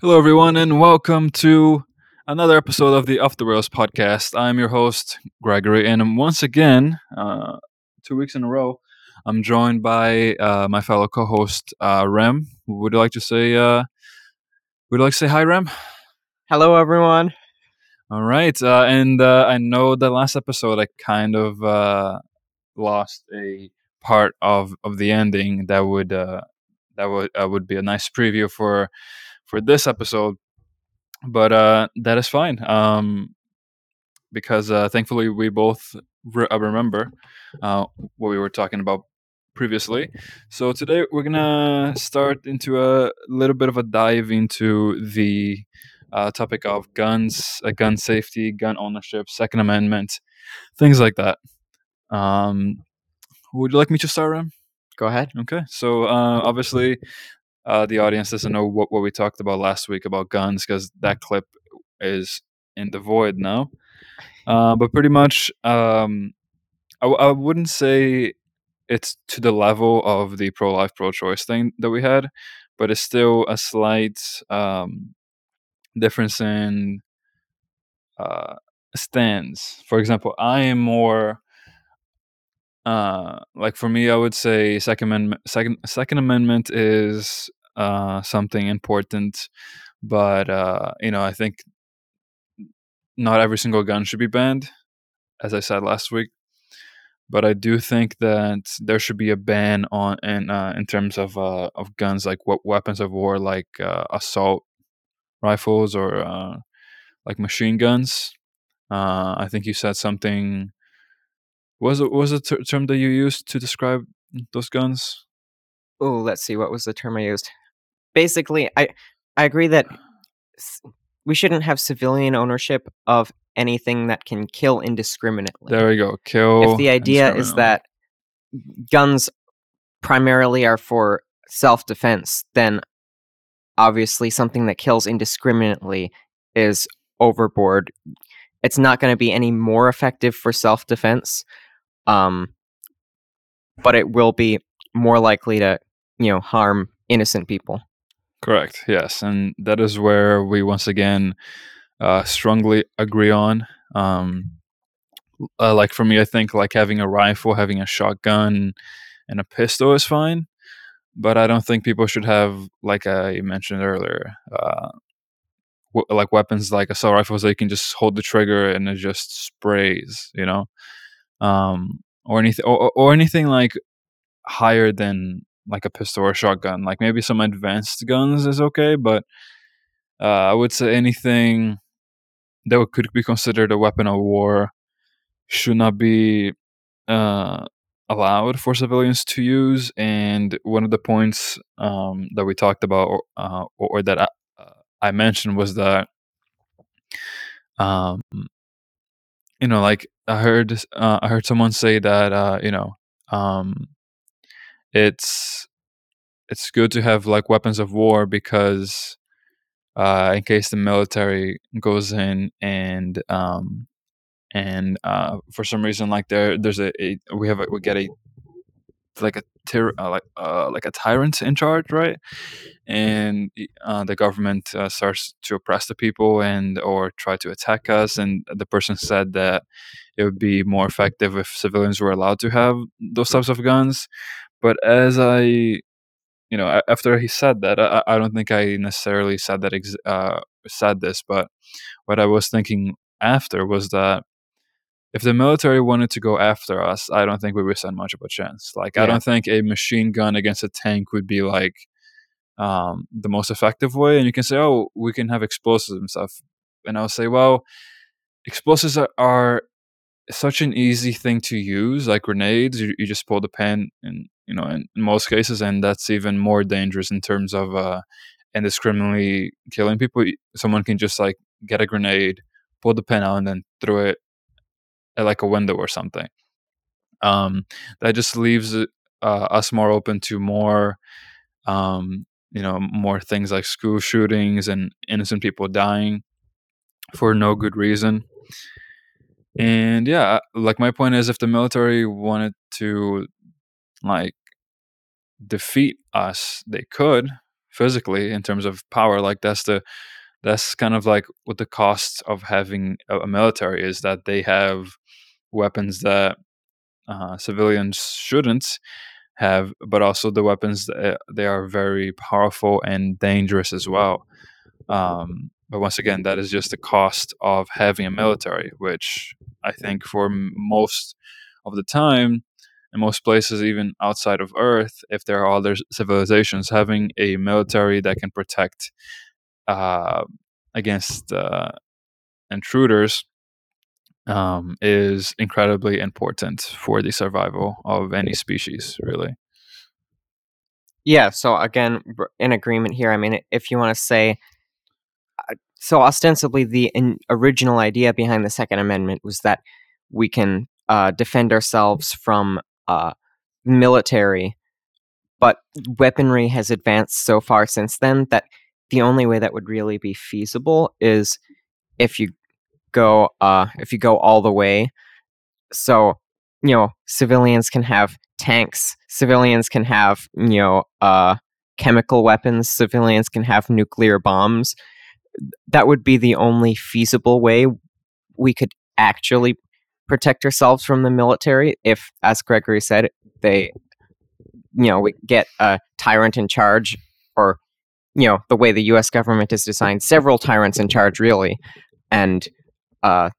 Hello, everyone, and welcome to another episode of the Off the Rails podcast. I'm your host, Gregory, and once again, uh, two weeks in a row, I'm joined by uh, my fellow co-host, uh, Rem. Would you like to say? Uh, would you like to say hi, Rem? Hello, everyone. All right, uh, and uh, I know the last episode I kind of uh, lost a part of, of the ending that would uh, that would uh, would be a nice preview for for this episode, but uh, that is fine. Um, because uh, thankfully we both re- uh, remember uh, what we were talking about previously. So today we're gonna start into a little bit of a dive into the uh, topic of guns, uh, gun safety, gun ownership, Second Amendment, things like that. Um, would you like me to start, Rem? Go ahead. Okay. So uh, obviously, uh, the audience doesn't know what, what we talked about last week about guns because that clip is in the void now. Uh, but pretty much, um, I, I wouldn't say it's to the level of the pro life, pro choice thing that we had, but it's still a slight um, difference in uh, stands. For example, I am more. Uh, like for me, I would say Second Amendment. Second Second Amendment is uh, something important, but uh, you know, I think not every single gun should be banned, as I said last week. But I do think that there should be a ban on in uh, in terms of uh, of guns like weapons of war, like uh, assault rifles or like machine guns. I think you said something. Was it was the ter- term that you used to describe those guns? Oh, let's see. What was the term I used? Basically, I I agree that we shouldn't have civilian ownership of anything that can kill indiscriminately. There we go. Kill. if the idea is that guns primarily are for self defense, then obviously something that kills indiscriminately is overboard. It's not going to be any more effective for self defense, um, but it will be more likely to, you know, harm innocent people. Correct. Yes, and that is where we once again uh, strongly agree on. Um, uh, like for me, I think like having a rifle, having a shotgun, and a pistol is fine, but I don't think people should have like I mentioned earlier, uh, w- like weapons like assault rifles that you can just hold the trigger and it just sprays, you know, um, or anything, or- or anything like higher than like a pistol or a shotgun. Like maybe some advanced guns is okay, but uh, I would say anything that could be considered a weapon of war should not be uh, allowed for civilians to use. And one of the points um, that we talked about, or, uh, or that I, uh, I mentioned, was that um, you know, like I heard, uh, I heard someone say that uh, you know, um, it's it's good to have like weapons of war because uh, in case the military goes in and um, and uh, for some reason like there there's a, a we have a, we get a like a uh, like uh, like a tyrant in charge right? And uh, the government uh, starts to oppress the people and or try to attack us and the person said that it would be more effective if civilians were allowed to have those types of guns but as i you know after he said that i, I don't think i necessarily said that ex- uh, said this but what i was thinking after was that if the military wanted to go after us i don't think we would stand much of a chance. Like i don't think a machine gun against a tank would be like um, the most effective way and you can say oh we can have explosives and stuff and i'll say well explosives are, are such an easy thing to use like grenades you, you just pull the pin and you know in, in most cases and that's even more dangerous in terms of uh indiscriminately killing people. Someone can just like get a grenade pull the pin out and then throw it at like a window or something. Um that just leaves uh, us more open to more um you know more things like school shootings and innocent people dying for no good reason and yeah like my point is if the military wanted to like defeat us they could physically in terms of power. Like that's the that's kind of like what the cost of having a, military is that they have weapons that uh, civilians shouldn't have, but also the weapons that, they are very powerful and dangerous as well. Um, but once again, that is just the cost of having a military, which I think for most of the time, in most places, even outside of Earth, if there are other civilizations, having a military that can protect uh, against uh, intruders um, is incredibly important for the survival of any species, really. Yeah, so again, in agreement here. I mean, if you want to say, so ostensibly, the original idea behind the Second Amendment was that we can uh, defend ourselves from uh, military, but weaponry has advanced so far since then that the only way that would really be feasible is if you go uh if you go all the way. So you know civilians can have tanks civilians can have you know uh chemical weapons civilians can have nuclear bombs that would be the only feasible way we could actually protect ourselves from the military if as gregory said they you know we get a tyrant in charge or you know the way the us government is designed several tyrants in charge really and uh,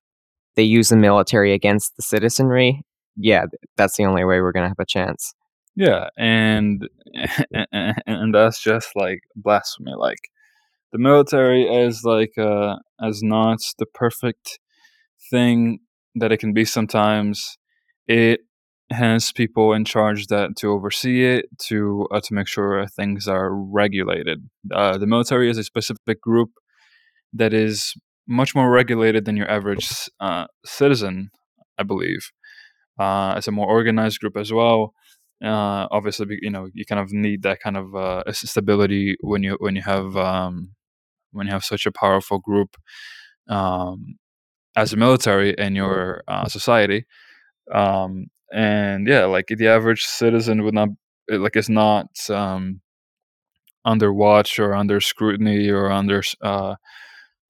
they use the military against the citizenry, yeah, that's the only way we're gonna have a chance. Yeah, and and that's just like blasphemy. Like the military is like uh, as not the perfect thing that it can be sometimes. It has people in charge that to oversee it to uh, to make sure things are regulated. Uh, the military is a specific group that is much more regulated than your average uh, citizen, I believe. Uh, it's a more organized group as well. Uh, obviously, you know, you kind of need that kind of uh, stability when you when you have um, when you have such a powerful group um, as a military in your uh, society. Um, and yeah, like the average citizen would not like is not um, under watch or under scrutiny or under uh,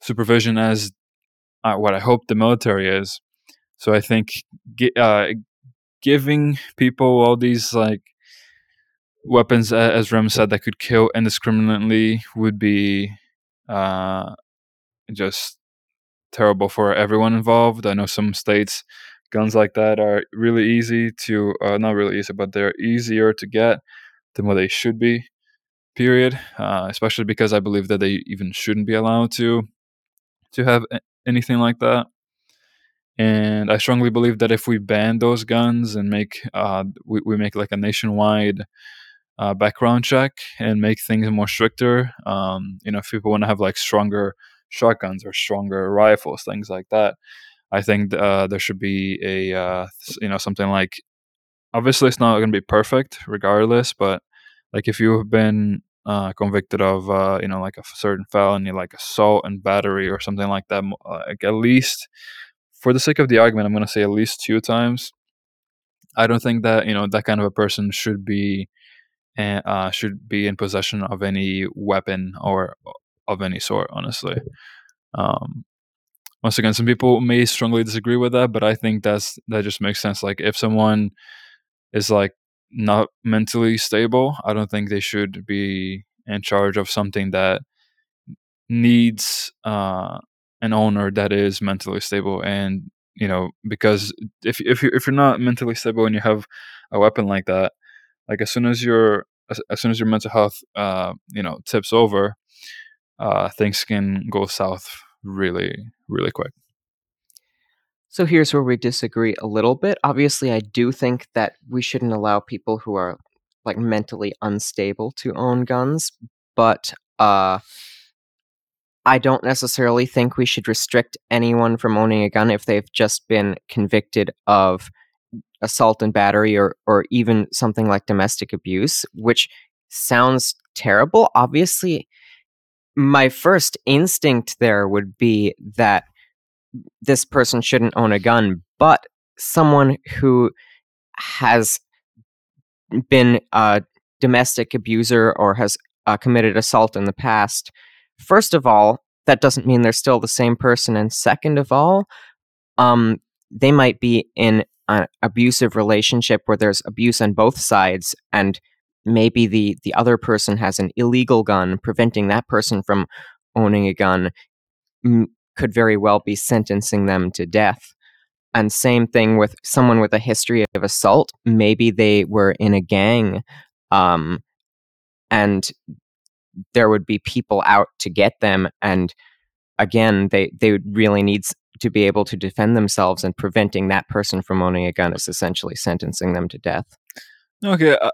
supervision as uh, what I hope the military is. So I think uh, giving people all these like weapons, as Rem said, that could kill indiscriminately would be uh, just terrible for everyone involved. I know some states guns like that are really easy to uh, not really easy, but they're easier to get than what they should be. Period. Uh, especially because I believe that they even shouldn't be allowed to to have anything like that. And I strongly believe that if we ban those guns and make uh, we, we make like a nationwide uh, background check and make things more stricter, um, you know, if people want to have like stronger shotguns or stronger rifles, things like that, I think uh, there should be a uh, you know something like obviously it's not going to be perfect regardless, but like if you have been uh, convicted of uh, you know like a certain felony like assault and battery or something like that like at least for the sake of the argument i'm going to say at least two times. I don't think that you know that kind of a person should be eh, uh, should be in possession of any weapon or of any sort honestly um, once again some people may strongly disagree with that but i think that's that just makes sense like if someone is like not mentally stable, I don't think they should be in charge of something that needs uh, an owner that is mentally stable. And you know, because if if you if you're not mentally stable and you have a weapon like that, like as soon as your as, as soon as your mental health uh, you know tips over, uh, things can go south really really quick. So here's where we disagree a little bit. Obviously, I do think that we shouldn't allow people who are like mentally unstable to own guns, but uh I don't necessarily think we should restrict anyone from owning a gun if they've just been convicted of assault and battery or or even something like domestic abuse, which sounds terrible. Obviously, my first instinct there would be that this person shouldn't own a gun, but someone who has been a domestic abuser or has uh, committed assault in the past. First of all, that doesn't mean they're still the same person. And second of all, um, they might be in an abusive relationship where there's abuse on both sides, and maybe the the other person has an illegal gun, preventing that person from owning a gun m- could very well be sentencing them to death. And same thing with someone with a history of assault. Maybe they were in a gang, um, and there would be people out to get them. And again, they they would really need to be able to defend themselves, and preventing that person from owning a gun is essentially sentencing them to death. Okay, I,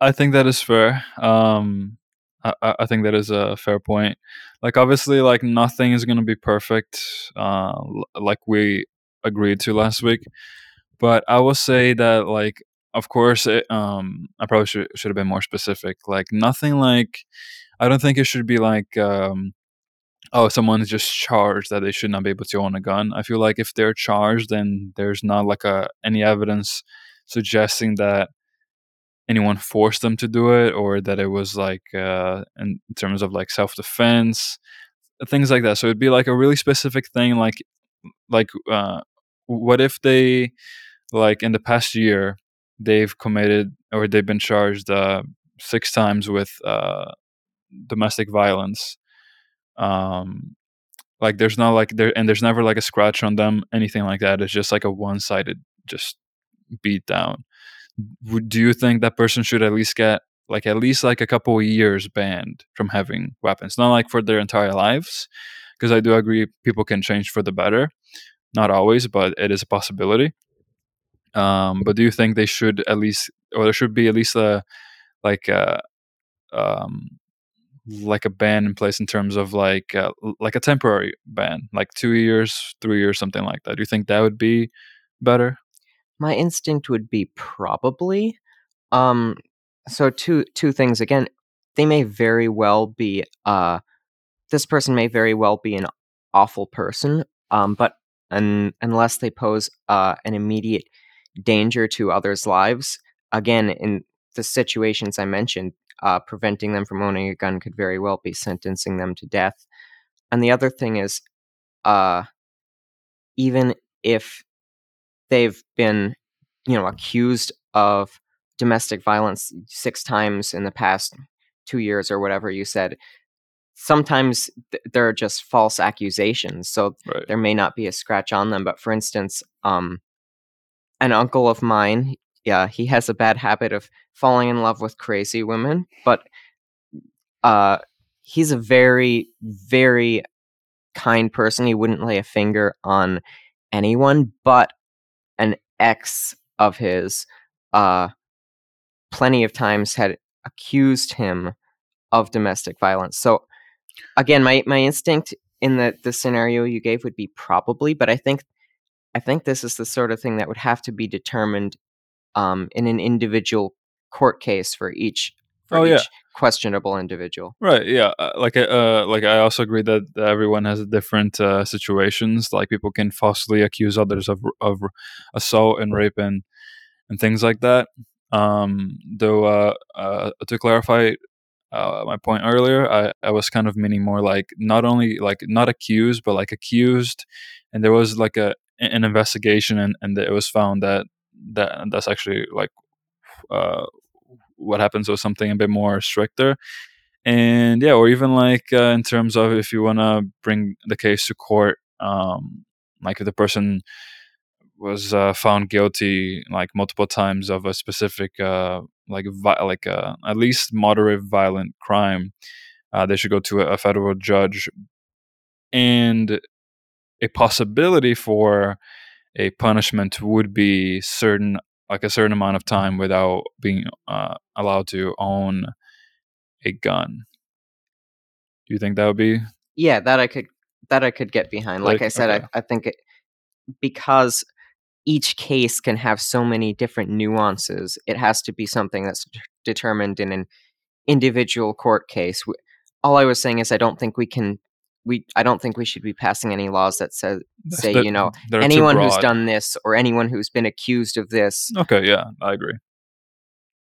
I think that is fair. Um, I, I think that is a fair point. Like, obviously, like nothing is gonna be perfect. Uh, like we agreed to last week, but I will say that like of course it, um i probably should should have been more specific like nothing like i don't think it should be like um oh someone is just charged that they should not be able to own a gun i feel like if they're charged then there's not like a any evidence suggesting that anyone forced them to do it or that it was like uh in terms of like self-defense things like that so it'd be like a really specific thing like like uh what if they like in the past year they've committed or they've been charged uh, six times with uh, domestic violence. Um, like there's not like there and there's never like a scratch on them, anything like that. It's just like a one-sided just beat down. do you think that person should at least get like at least like a couple of years banned from having weapons? Not like for their entire lives, because I do agree people can change for the better. Not always, but it is a possibility. Um, but do you think they should at least, or there should be at least a like a um, like a ban in place in terms of like uh, like a temporary ban, like two years, three years, something like that? Do you think that would be better? My instinct would be probably. Um, so two two things again. They may very well be. Uh, this person may very well be an awful person. Um, but un- unless they pose uh, an immediate danger to others' lives. Again, in the situations I mentioned, uh, preventing them from owning a gun could very well be sentencing them to death. And the other thing is, uh, even if they've been, you know, accused of domestic violence six times in the past two years or whatever you said, sometimes th- there are just false accusations. So right. there may not be a scratch on them. But for instance, um, an uncle of mine, yeah, he has a bad habit of falling in love with crazy women, but uh, he's a very, very kind person. He wouldn't lay a finger on anyone, but an ex of his, uh, plenty of times had accused him of domestic violence. So, again, my my instinct in the the scenario you gave would be probably, but I think I think this is the sort of thing that would have to be determined um, in an individual court case for each for oh, each yeah. questionable individual. Right. Yeah. Uh, like uh, like I also agree that everyone has different uh, situations. Like people can falsely accuse others of of assault and rape and and things like that. Um, though uh, uh, to clarify uh, my point earlier, I, I was kind of meaning more like not only like not accused, but like accused, and there was like a an investigation and, and it was found that that that's actually like uh, what happens with something a bit more stricter. And yeah or even like uh, in terms of if you want to bring the case to court um, like if the person was uh, found guilty like multiple times of a specific uh, like vi- like uh, at least moderate violent crime uh, they should go to a, a federal judge. And a possibility for a punishment would be certain like a certain amount of time without being uh, allowed to own a gun. Do you think that would be? Yeah, that I could that I could get behind. Like, like I said, okay. I, I think it, because each case can have so many different nuances, it has to be something that's determined in an individual court case. All I was saying is I don't think we can we I don't think we should be passing any laws that say say you know anyone who's done this or anyone who's been accused of this. Okay, yeah, I agree.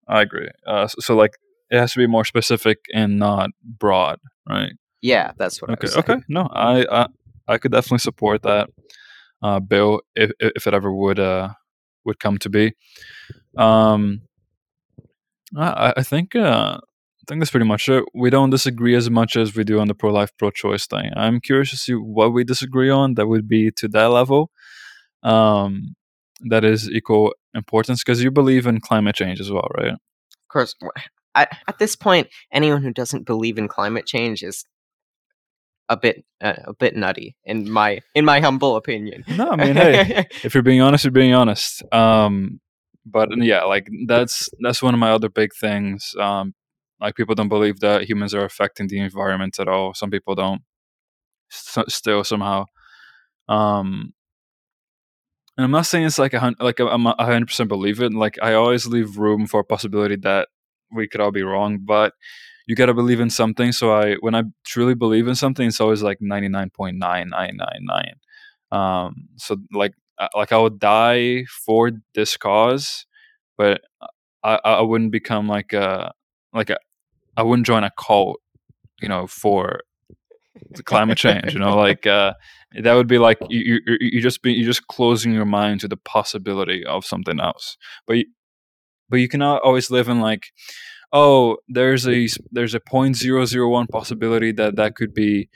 I agree. Uh, so, so, like it has to be more specific and not broad, right? Yeah, that's what I Okay, okay. No, I I, I could definitely support that uh, bill if if it ever would uh would come to be. Um, I I think uh, I think that's pretty much it. We don't disagree as much as we do on the pro life pro choice thing. I'm curious to see what we disagree on that would be to that level. Um, that is equal importance because you believe in climate change as well, right? Of course, I, at this point, anyone who doesn't believe in climate change is a bit uh, a bit nutty in my in my humble opinion. No, I mean, hey, if you're being honest, you're being honest. Um, but yeah, like that's that's one of my other big things. Um, like people don't believe that humans are affecting the environment at all. Some people don't. S- still somehow. Um, and I'm not saying it's like a hun- like I'm a hundred percent believe it. Like I always leave room for a possibility that we could all be wrong, but you gotta believe in something. So I, when I truly believe in something, it's always like ninety nine point nine nine nine nine. Um, so like like I would die for this cause, but I I wouldn't become like a like a I wouldn't join a cult, you know, for the climate change. You know, like uh, that would be like you you you just be you just closing your mind to the possibility of something else. But you, but you cannot always live in like oh there's a there's a point zero zero one possibility that that could be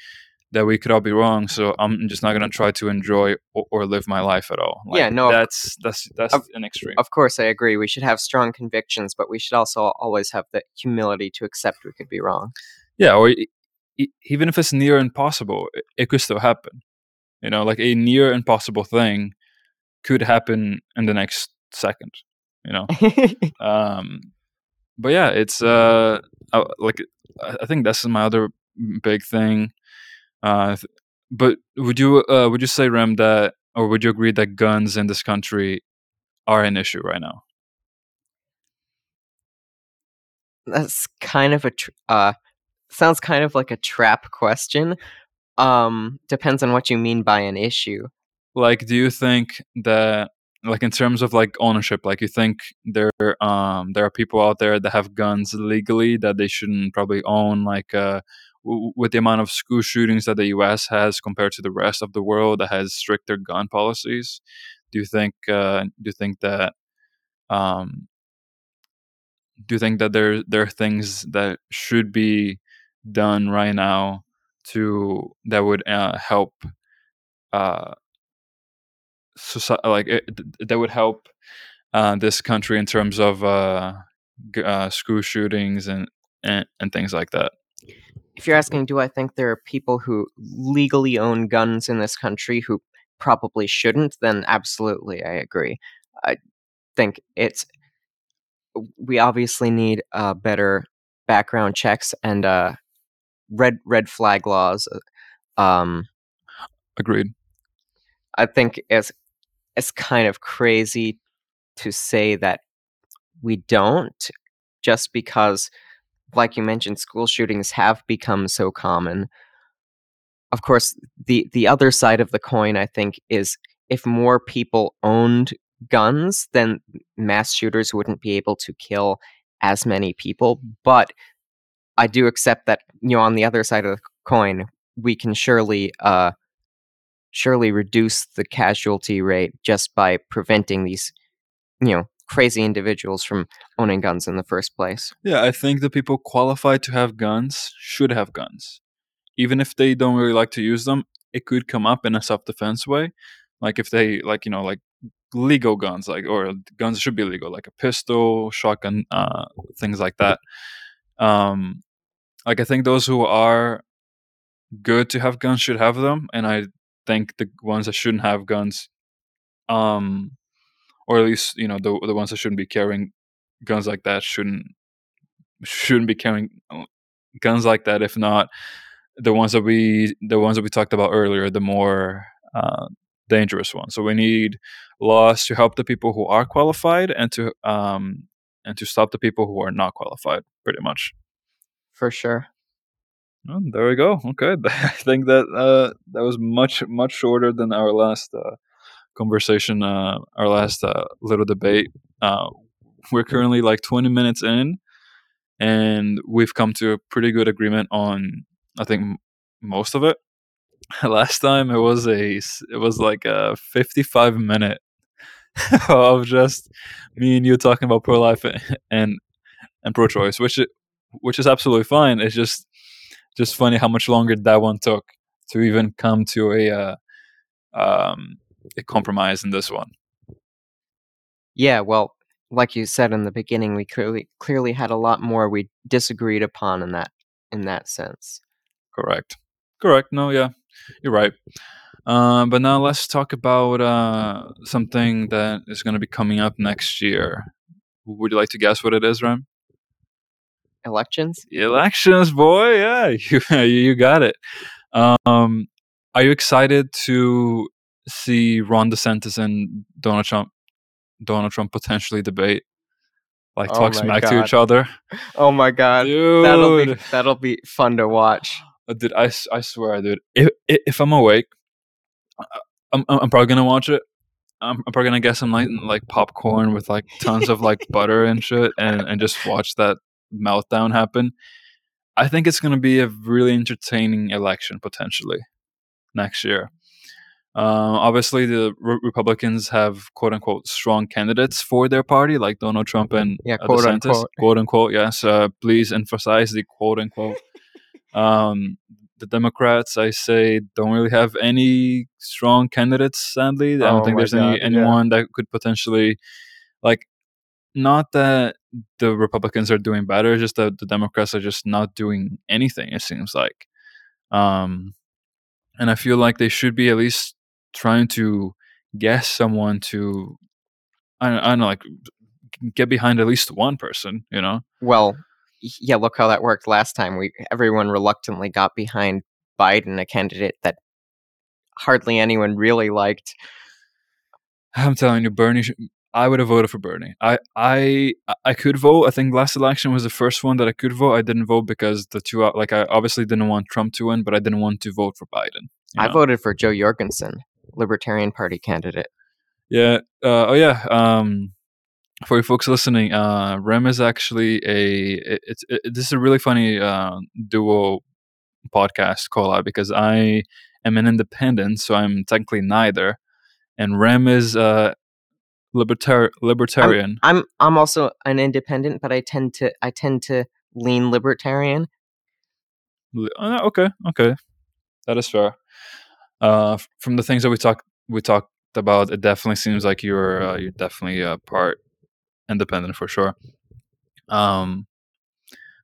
that we could all be wrong so i'm just not going to try to enjoy or, or live my life at all Yeah, no, that's that's that's of- an extreme of course, I agree. We should have strong convictions, but we should also always have the humility to accept we could be wrong. yeah or e- e- even if it's near impossible it, it could still happen you know like a near impossible thing could happen in the next second you know um but yeah it's uh I, like i I think that's my other big thing uh but would you uh would you say Rem that or would you agree that guns in this country are an issue right now That's kind of a tr- uh sounds kind of like a trap question. Um depends on what you mean by an issue. like do you think that like in terms of like ownership like you think there um there are people out there that have guns legally that they shouldn't probably own like uh with the amount of school shootings that the US has compared to the rest of the world that has stricter gun policies do you think uh do you think that um do you think that there there are things that should be done right now to that would uh, help uh society like it, that would help uh, this country in terms of uh, uh, school shootings and, and and things like that. If you're asking do I think there are people who legally own guns in this country who probably shouldn't, then absolutely I agree. I think it's we obviously need uh, better background checks and uh, red red flag laws. Um, Agreed. I think it's it's kind of crazy to say that we don't, just because, like you mentioned, school shootings have become so common. Of course, the the other side of the coin, I think, is if more people owned guns, then mass shooters wouldn't be able to kill as many people. But I do accept that, you know, on the other side of the coin, we can surely uh surely reduce the casualty rate just by preventing these, you know, crazy individuals from owning guns in the first place. Yeah, I think the people qualified to have guns should have guns, even if they don't really like to use them. It could come up in a self-defense way, like if they like you know like legal guns, like or guns should be legal, like a pistol, shotgun, uh, things like that. Um, like I think those who are good to have guns should have them, and I think the ones that shouldn't have guns, um, or at least you know the the ones that shouldn't be carrying guns like that shouldn't shouldn't be carrying uh, guns like that. If not, the ones that we the ones that we talked about earlier, the more uh, dangerous ones. So we need laws to help the people who are qualified and to um and to stop the people who are not qualified. Pretty much. For sure. Well, there we go. Okay, I think that uh, that was much much shorter than our last uh, conversation, uh, our last uh, little debate. Uh, we're currently like twenty minutes in, and we've come to a pretty good agreement on I think most of it. Last time it was a it was like a 55 minute of just me and you talking about pro life and and pro choice, which which is absolutely fine. It's just just funny how much longer that one took to even come to a uh, um, a compromise in this one. Yeah, well, like you said in the beginning, we clearly clearly had a lot more we disagreed upon in that in that sense. Correct. Correct. No, yeah, you're right. Um, but now let's talk about uh, something that is going to be coming up next year. Would you like to guess what it is, Rem? Elections? Elections, boy. Yeah, you you got it. Um, are you excited to see Ron DeSantis and Donald Trump, Donald Trump potentially debate, like Oh talk smack to each other? Oh my god. Dude, That'll be that'll be fun to watch. Uh, dude, I, I swear, dude. If if I'm awake, I'm I'm I'm probably gonna watch it. I'm, I'm probably gonna get some like like popcorn with like tons of like butter and shit, and and just watch that meltdown happen. I think it's gonna be a really entertaining election potentially next year. Um, obviously, the re- Republicans have quote unquote strong candidates for their party, like Donald Trump and Yeah, uh, quote, DeSantis. unquote. Quote unquote, yes. Uh, please emphasize the quote unquote. um, the Democrats, I say, don't really have any strong candidates. Sadly, I don't Oh think there's any God, yeah. anyone that could potentially, like, not that the Republicans are doing better, just that the Democrats are just not doing anything. It seems like, um, and I feel like they should be at least trying to guess someone to, I don't, I don't know, like get behind at least one person. You know? Well, yeah, look how that worked last time. We everyone reluctantly got behind Biden, a candidate that hardly anyone really liked. I'm telling you, Bernie. I would have voted for Bernie. I, I, I could vote. I think last election was the first one that I could vote. I didn't vote because the two, like, I obviously didn't want Trump to win, but I didn't want to vote for Biden. I know? voted for Jo Jorgensen, Libertarian Party candidate. Yeah. Uh, oh, yeah. Um, for you folks listening, uh, Rem is actually a. It, it's it, this is a really funny uh, duo podcast collab because I am an independent, so I'm technically neither, and Rem is uh, libertar- libertarian. I'm I'm also an independent, but I tend to I tend to lean libertarian. Uh, okay, okay, that is fair. Uh, from the things that we talked we talked about, it definitely seems like you're uh, you're definitely a part independent for sure. Um,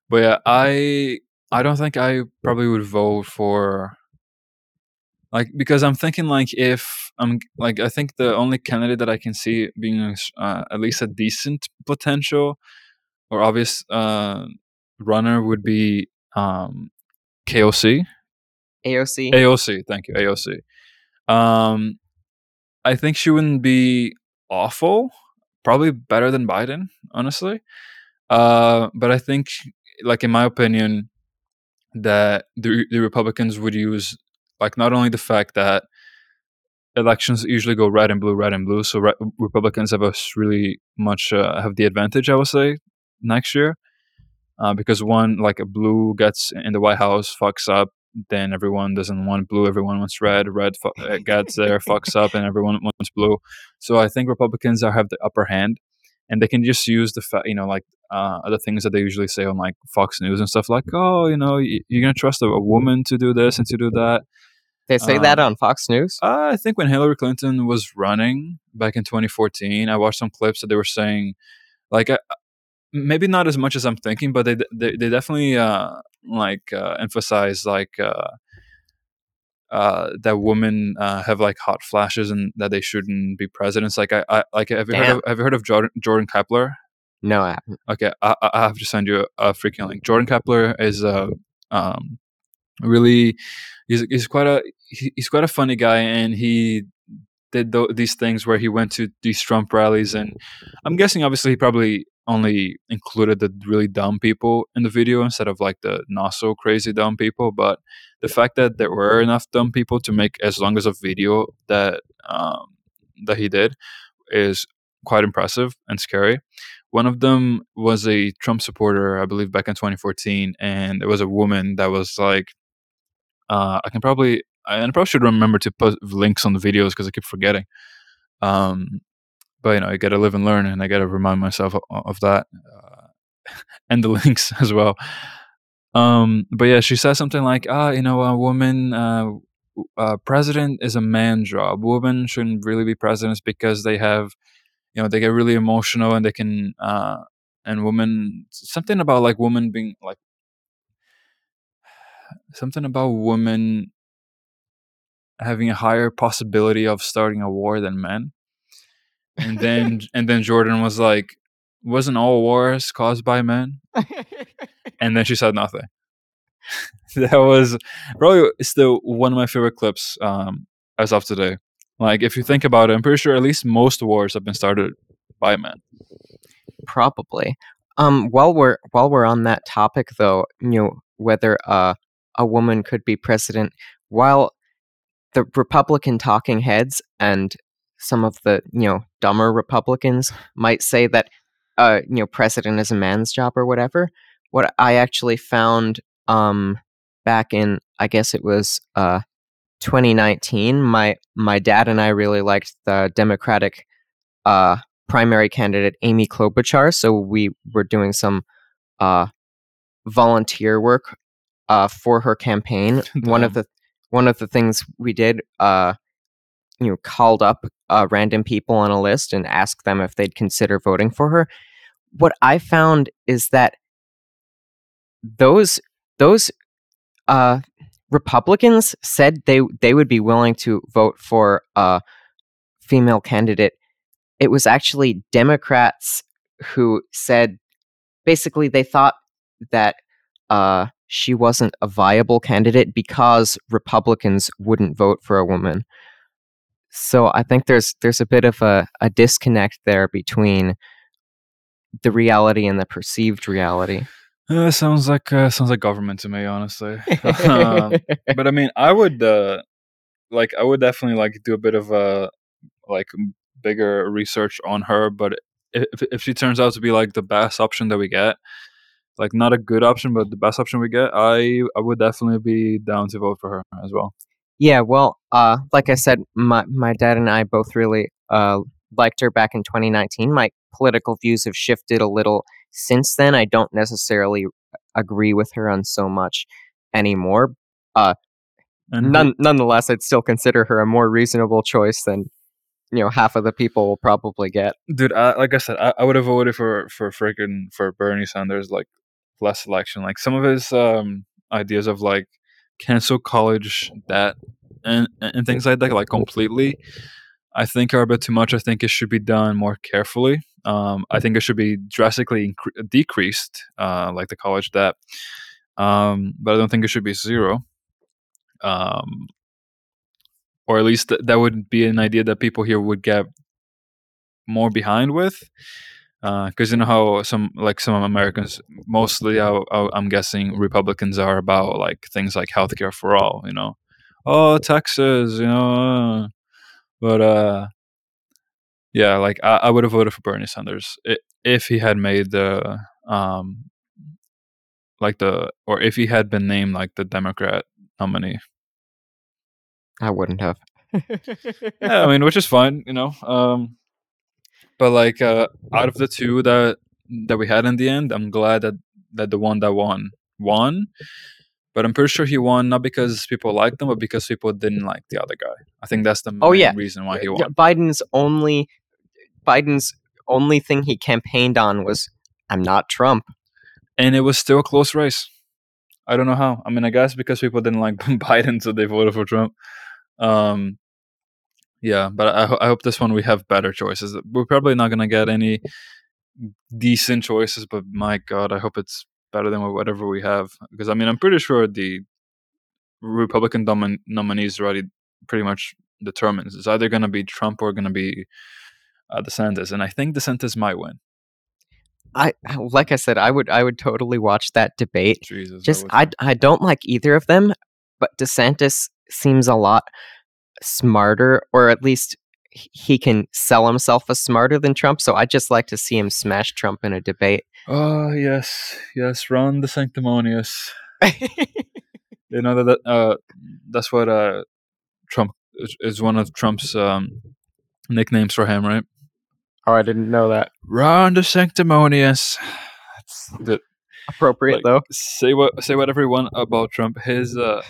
but yeah, I I don't think I probably would vote for like because I'm thinking like if I'm like I think the only candidate that I can see being uh, at least a decent potential or obvious uh, runner would be um, KOC. AOC. AOC, thank you, AOC. Um, I think she wouldn't be awful. Probably better than Biden, honestly. Uh, but I think, like in my opinion, that the the Republicans would use like not only the fact that elections usually go red and blue, red and blue, so re- Republicans have us really much uh, have the advantage, I would say, next year. Uh, because one, like a blue gets in the White House, fucks up, then everyone doesn't want blue, everyone wants red. Red fu- uh, gets there, fucks up, and everyone wants blue. So I think Republicans are have the upper hand, and they can just use the fa- you know like uh, the things that they usually say on like Fox News and stuff like, oh, you know, you're gonna trust a, a woman to do this and to do that. They say that um, on Fox News. I think when Hillary Clinton was running back in 2014, I watched some clips that they were saying, like, uh, maybe not as much as I'm thinking, but they they, they definitely uh, like uh, emphasize like uh, uh, that women uh, have like hot flashes and that they shouldn't be presidents. Like, I, I like have you heard of, have you heard of Jordan, Jordan Klepper? No, I haven't. Okay, I, I I have to send you a, a freaking link. Jordan Klepper is a um, really he's he's quite a he, he's quite a funny guy, and he did th- these things where he went to these Trump rallies, and I'm guessing obviously he probably only included the really dumb people in the video instead of like the not so crazy dumb people. But the fact that there were enough dumb people to make as long as a video that um, that he did is quite impressive and scary. One of them was a Trump supporter, I believe, back in 2014, and it was a woman that was like, uh, I can probably, I probably should remember to put links on the videos because I keep forgetting. Um, but you know, I got to live and learn, and I got to remind myself of, that, uh, and the links as well. Um, but yeah, she says something like, "Ah, you know, a woman, uh, uh, president is a man job. Women shouldn't really be presidents because they have, you know, they get really emotional and they can, uh, and women, something about like women being like, something about women having a higher possibility of starting a war than men." And then, and then Jordan was like, "Wasn't all wars caused by men?" and then she said nothing. that was probably still one of my favorite clips um, as of today. Like, if you think about it, I'm pretty sure at least most wars have been started by men. Probably. Um, while we're while we're on that topic, though, you know whether uh, a woman could be president, while the Republican talking heads and some of the you know dumber Republicans might say that uh, you know president is a man's job or whatever. What I actually found um, back in I guess it was uh, 2019, my my dad and I really liked the Democratic uh, primary candidate Amy Klobuchar, so we were doing some uh, volunteer work uh, for her campaign. one of the one of the things we did, uh, you know, called up uh, random people on a list and ask them if they'd consider voting for her. What I found is that those those uh, Republicans said they they would be willing to vote for a female candidate. It was actually Democrats who said basically they thought that uh, she wasn't a viable candidate because Republicans wouldn't vote for a woman. So I think there's there's a bit of a, a disconnect there between the reality and the perceived reality. Uh, sounds like uh, sounds like government to me, honestly. um, but I mean, I would uh, like I would definitely like do a bit of a like bigger research on her. But if if she turns out to be like the best option that we get, like not a good option, but the best option we get, I I would definitely be down to vote for her as well. Yeah, well, uh, like I said, my my dad and I both really uh liked her back in 2019. My political views have shifted a little since then. I don't necessarily agree with her on so much anymore. Uh, none, nonetheless, I'd still consider her a more reasonable choice than you know half of the people will probably get. dude, I, like I said, I, I would have voted for for freaking for Bernie Sanders like last election. Like some of his um ideas of like cancel college debt and and things like that, like completely. I think are a bit too much. I think it should be done more carefully. Um, I think it should be drastically decreased, uh, like the college debt. Um, but I don't think it should be zero. Um, or at least th- that would be an idea that people here would get more behind with. Because you know how some like some Americans, mostly I, I'm guessing Republicans are about like things like healthcare for all. You know, oh Texas, you know, but uh, yeah, like I, I would have voted for Bernie Sanders if he had made the um, like the or if he had been named like the Democrat nominee. I wouldn't have. yeah, I mean, which is fine, you know. Um, but like uh, out of the two that that we had in the end, I'm glad that that the one that won won. But I'm pretty sure he won not because people liked him, but because people didn't like the other guy. I think that's the Oh, main yeah. reason why he won. Yeah. Biden's only Biden's only thing he campaigned on was I'm not Trump. And it was still a close race. I don't know how. I mean, I guess because people didn't like Biden, so they voted for Trump. Um, yeah, but I, I hope this one we have better choices. We're probably not gonna get any decent choices, but my God, I hope it's better than whatever we have. Because I mean, I'm pretty sure the Republican domin- nominees already pretty much determines it's either gonna be Trump or gonna be uh, DeSantis, and I think DeSantis might win. I like I said, I would I would totally watch that debate. Jesus, Just I I don't like either of them, but DeSantis seems a lot smarter, or at least he can sell himself as smarter than Trump. So I'd just like to see him smash Trump in a debate. Oh yes, yes, Ron DeSanctimonious. You know that, that uh, that's what uh, Trump is, is one of Trump's um, nicknames for him, right? oh, I didn't know that. Ron DeSanctimonious. That's the, Appropriate like, though. say what say whatever you want about Trump. His uh,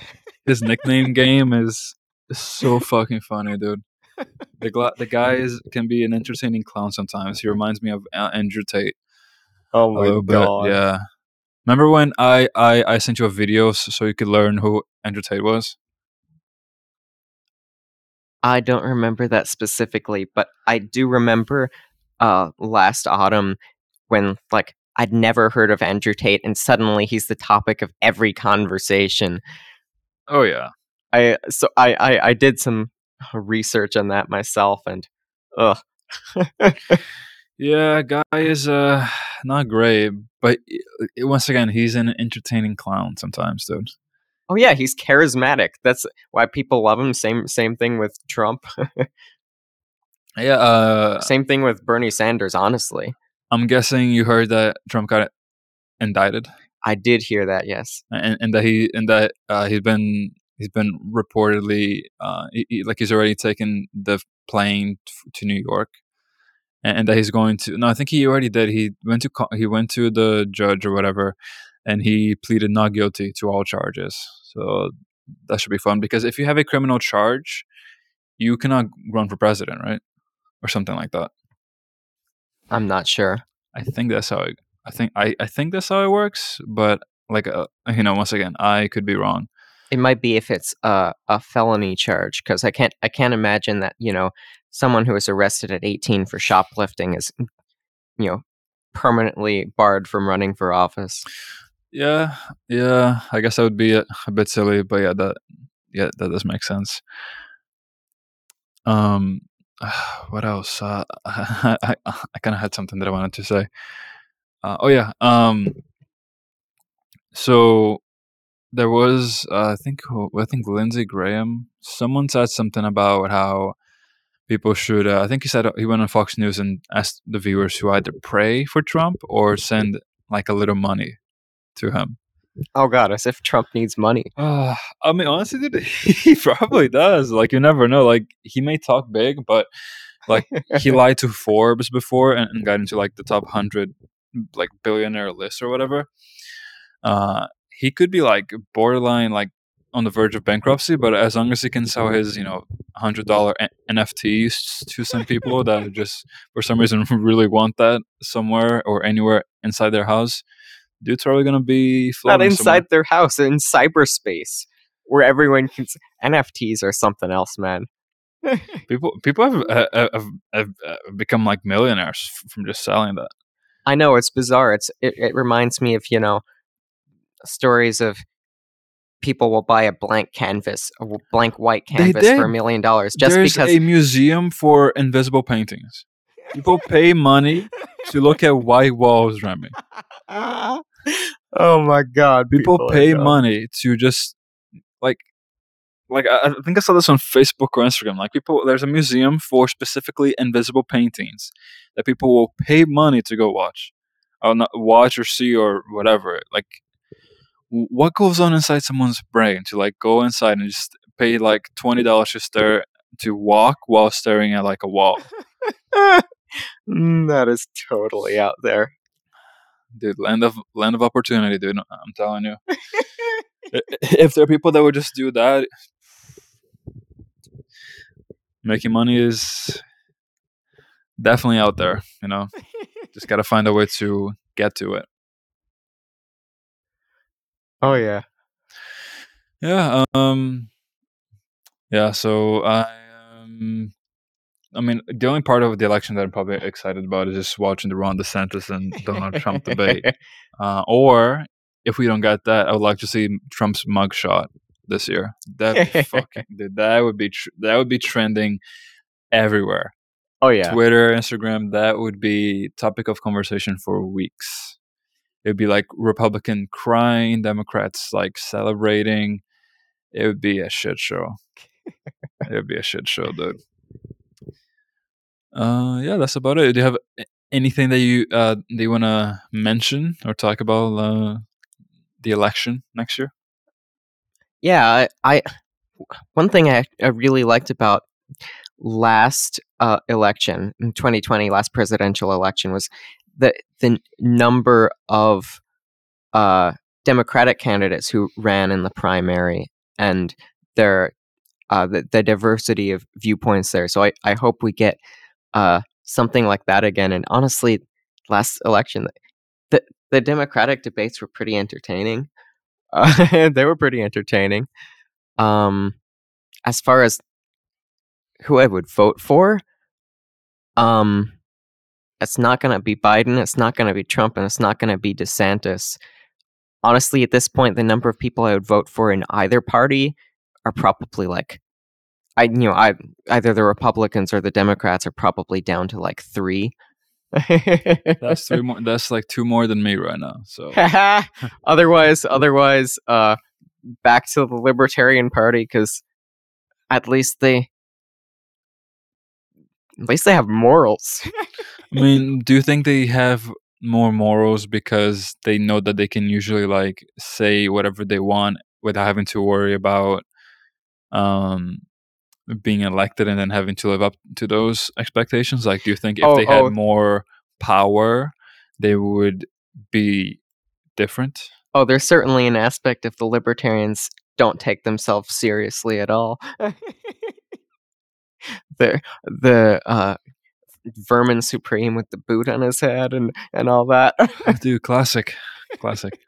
his nickname game is, is so fucking funny, dude. The gla- the guy is can be an entertaining clown sometimes. He reminds me of uh, Andrew Tate Oh a little bit. Yeah. Remember when I, I I sent you a video so you could learn who Andrew Tate was? I don't remember that specifically, but I do remember uh last autumn when like I'd never heard of Andrew Tate and suddenly he's the topic of every conversation. Oh yeah. I so I I, I did some research on that myself and ugh. Yeah, guy is uh not great, but i- once again, he's an entertaining clown sometimes, dude. oh yeah, he's charismatic. That's why people love him. Same same thing with Trump. Yeah, uh same thing with Bernie Sanders, honestly. I'm guessing you heard that Trump got indicted I did hear that, yes. and, and that he and that uh, he's been he's been reportedly uh he, he- like he's already taken the plane t- to New York and, and that he's going to no I think he already did. He went to co- he went to the judge or whatever and he pleaded not guilty to all charges. So that should be fun because if you have a criminal charge you cannot run for president right? Or something like that. I'm not sure. I think that's how it, I think I, I think that's how it works but like uh, you know once again I could be wrong It might be if it's a, a felony charge because I can't I can't imagine that you know someone who was arrested at 18 for shoplifting is you know permanently barred from running for office. Yeah, yeah. I guess that would be a, a bit silly, but yeah, that yeah, that does make sense. Um, what else? Uh, I I, I kind of had something that I wanted to say. Uh, oh yeah. Um, so there was uh, I think I think Lindsey Graham. Someone said something about how people should. Uh, I think he said he went on Fox News and asked the viewers to either pray for Trump or send like a little money to him. Oh God, as if Trump needs money. Uh, I mean, honestly, dude, he probably does. Like, you never know. Like, he may talk big, but like he lied to Forbes before and, and got into like the top hundred like billionaire list or whatever. Uh, he could be like borderline like on the verge of bankruptcy, but as long as he can sell his you know hundred dollar NFTs to some people that just for some reason really want that somewhere or anywhere inside their house, dude's probably gonna be Not inside somewhere. their house, in cyberspace, where everyone can. s- NFTs are something else, man. People people have, uh, have, have, have uh, become like millionaires from just selling that. I know it's bizarre. It's it, it reminds me of you know stories of people will buy a blank canvas, a blank white canvas for a million dollars just There's because. a museum for invisible paintings. People pay money to look at white walls, Remy. oh my god! People, are pay money to just like like I, think I saw this on Facebook or Instagram. Like people, there's a museum for specifically invisible paintings that people will pay money to go watch, or not watch or see or whatever. Like, what goes on inside someone's brain to like go inside and just pay like twenty dollars to stare to walk while staring at like a wall, that is totally out there. dude. Land of land of opportunity, dude. I'm telling you. If there are people that would just do that, making money is definitely out there. You know, just gotta find a way to get to it. Oh yeah. Yeah. Um. Yeah. So I. Um, I mean, the only part of the election that I'm probably excited about is just watching the Ron DeSantis and Donald Trump debate. Uh, or if we don't get that, I would like to see Trump's mugshot this year. That fucking dude, that would be tr- that would be trending everywhere. oh yeah. Twitter, Instagram, that would be topic of conversation for weeks. It'd be like Republican crying, Democrats like celebrating. It would be a shit show. it would be a shit show, dude. Uh, yeah, that's about it. Do you have anything that you uh you want to mention or talk about uh, the election next year? Yeah, I, I one thing I, I really liked about last uh, election in 2020, last presidential election, was the the number of uh, Democratic candidates who ran in the primary and their uh, the, the diversity of viewpoints there. So I, I hope we get uh, something like that again. And honestly, last election, the the Democratic debates were pretty entertaining. Uh, they were pretty entertaining. Um, as far as who I would vote for, um, it's not going to be Biden, it's not going to be Trump, and it's not going to be DeSantis. Honestly, at this point, the number of people I would vote for in either party are probably like, I you know, I either the Republicans or the Democrats are probably down to like three. That's three more. That's like two more than me right now. So otherwise, otherwise, uh, back to the Libertarian Party because at least they, at least they have morals. I mean, do you think they have more morals because they know that they can usually like say whatever they want without having to worry about um being elected and then having to live up to those expectations? Like, do you think if Oh, they had oh. more power, they would be different? oh, there's certainly an aspect if the Libertarians don't take themselves seriously at all. the the uh, vermin supreme with the boot on his head and and all that. Dude, classic, classic.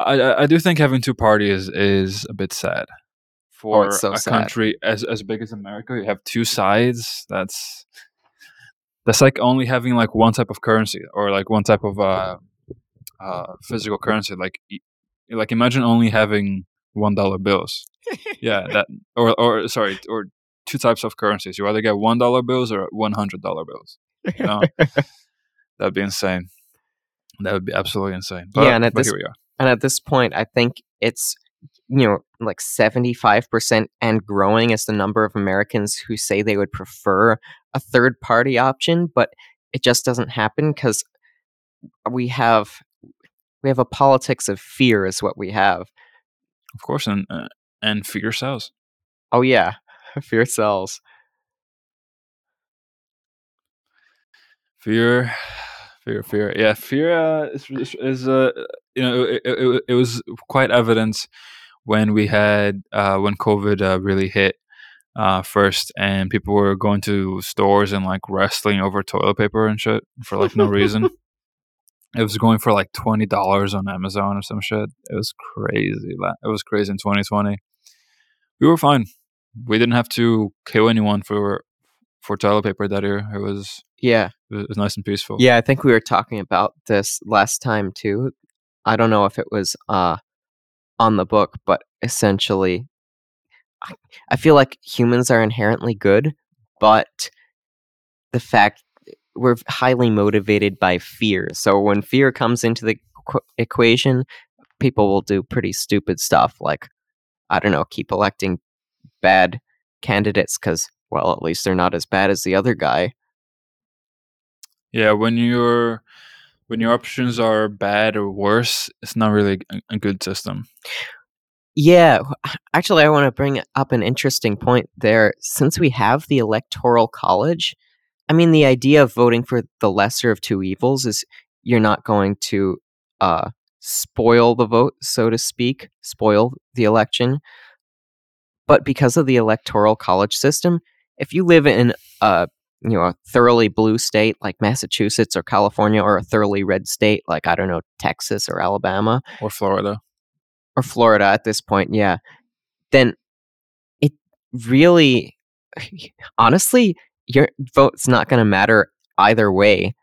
I, I do think having two parties is a bit sad for Oh, so a sad. country as as big as America. You have two sides. That's that's like only having like one type of currency or like one type of uh, uh, physical currency. Like like imagine only having one dollar bills. Yeah, that or or sorry or two types of currencies. You either get one dollar bills or one hundred dollar bills. You know, that'd be insane. That would be absolutely insane. But, Yeah, and at this- here we are. And at this point, I think it's you know like 75% and growing is the number of Americans who say they would prefer a third party option, but it just doesn't happen cuz we have we have a politics of fear is what we have. Of course, and uh, and fear sells. Oh yeah, fear sells. Fear, fear, fear. Yeah, fear uh, is, is, uh, you know it, it, it, was quite evident when we had uh, when COVID uh, really hit uh, first, and people were going to stores and like wrestling over toilet paper and shit for like no reason. It was going for like twenty dollars on Amazon or some shit. It was crazy. It was crazy in 2020. We were fine. We didn't have to kill anyone for for toilet paper that year. It was Yeah. it was, nice and peaceful. Yeah, I think we were talking about this last time too. I don't know if it was uh on the book, but essentially I, I feel like humans are inherently good, but the fact we're highly motivated by fear. So when fear comes into the qu- equation, people will do pretty stupid stuff like I don't know, keep electing bad candidates cuz well, at least they're not as bad as the other guy. Yeah, when your when your options are bad or worse, it's not really a, a good system. Yeah, actually, I want to bring up an interesting point there. Since we have the Electoral College, I mean, the idea of voting for the lesser of two evils is you're not going to uh, spoil the vote, so to speak, spoil the election. But because of the Electoral College system, if you live in a you know a thoroughly blue state like Massachusetts or California, or a thoroughly red state like I don't know Texas or Alabama, Or Florida. or Florida at this point, yeah, then it really, honestly, your vote's not going to matter either way.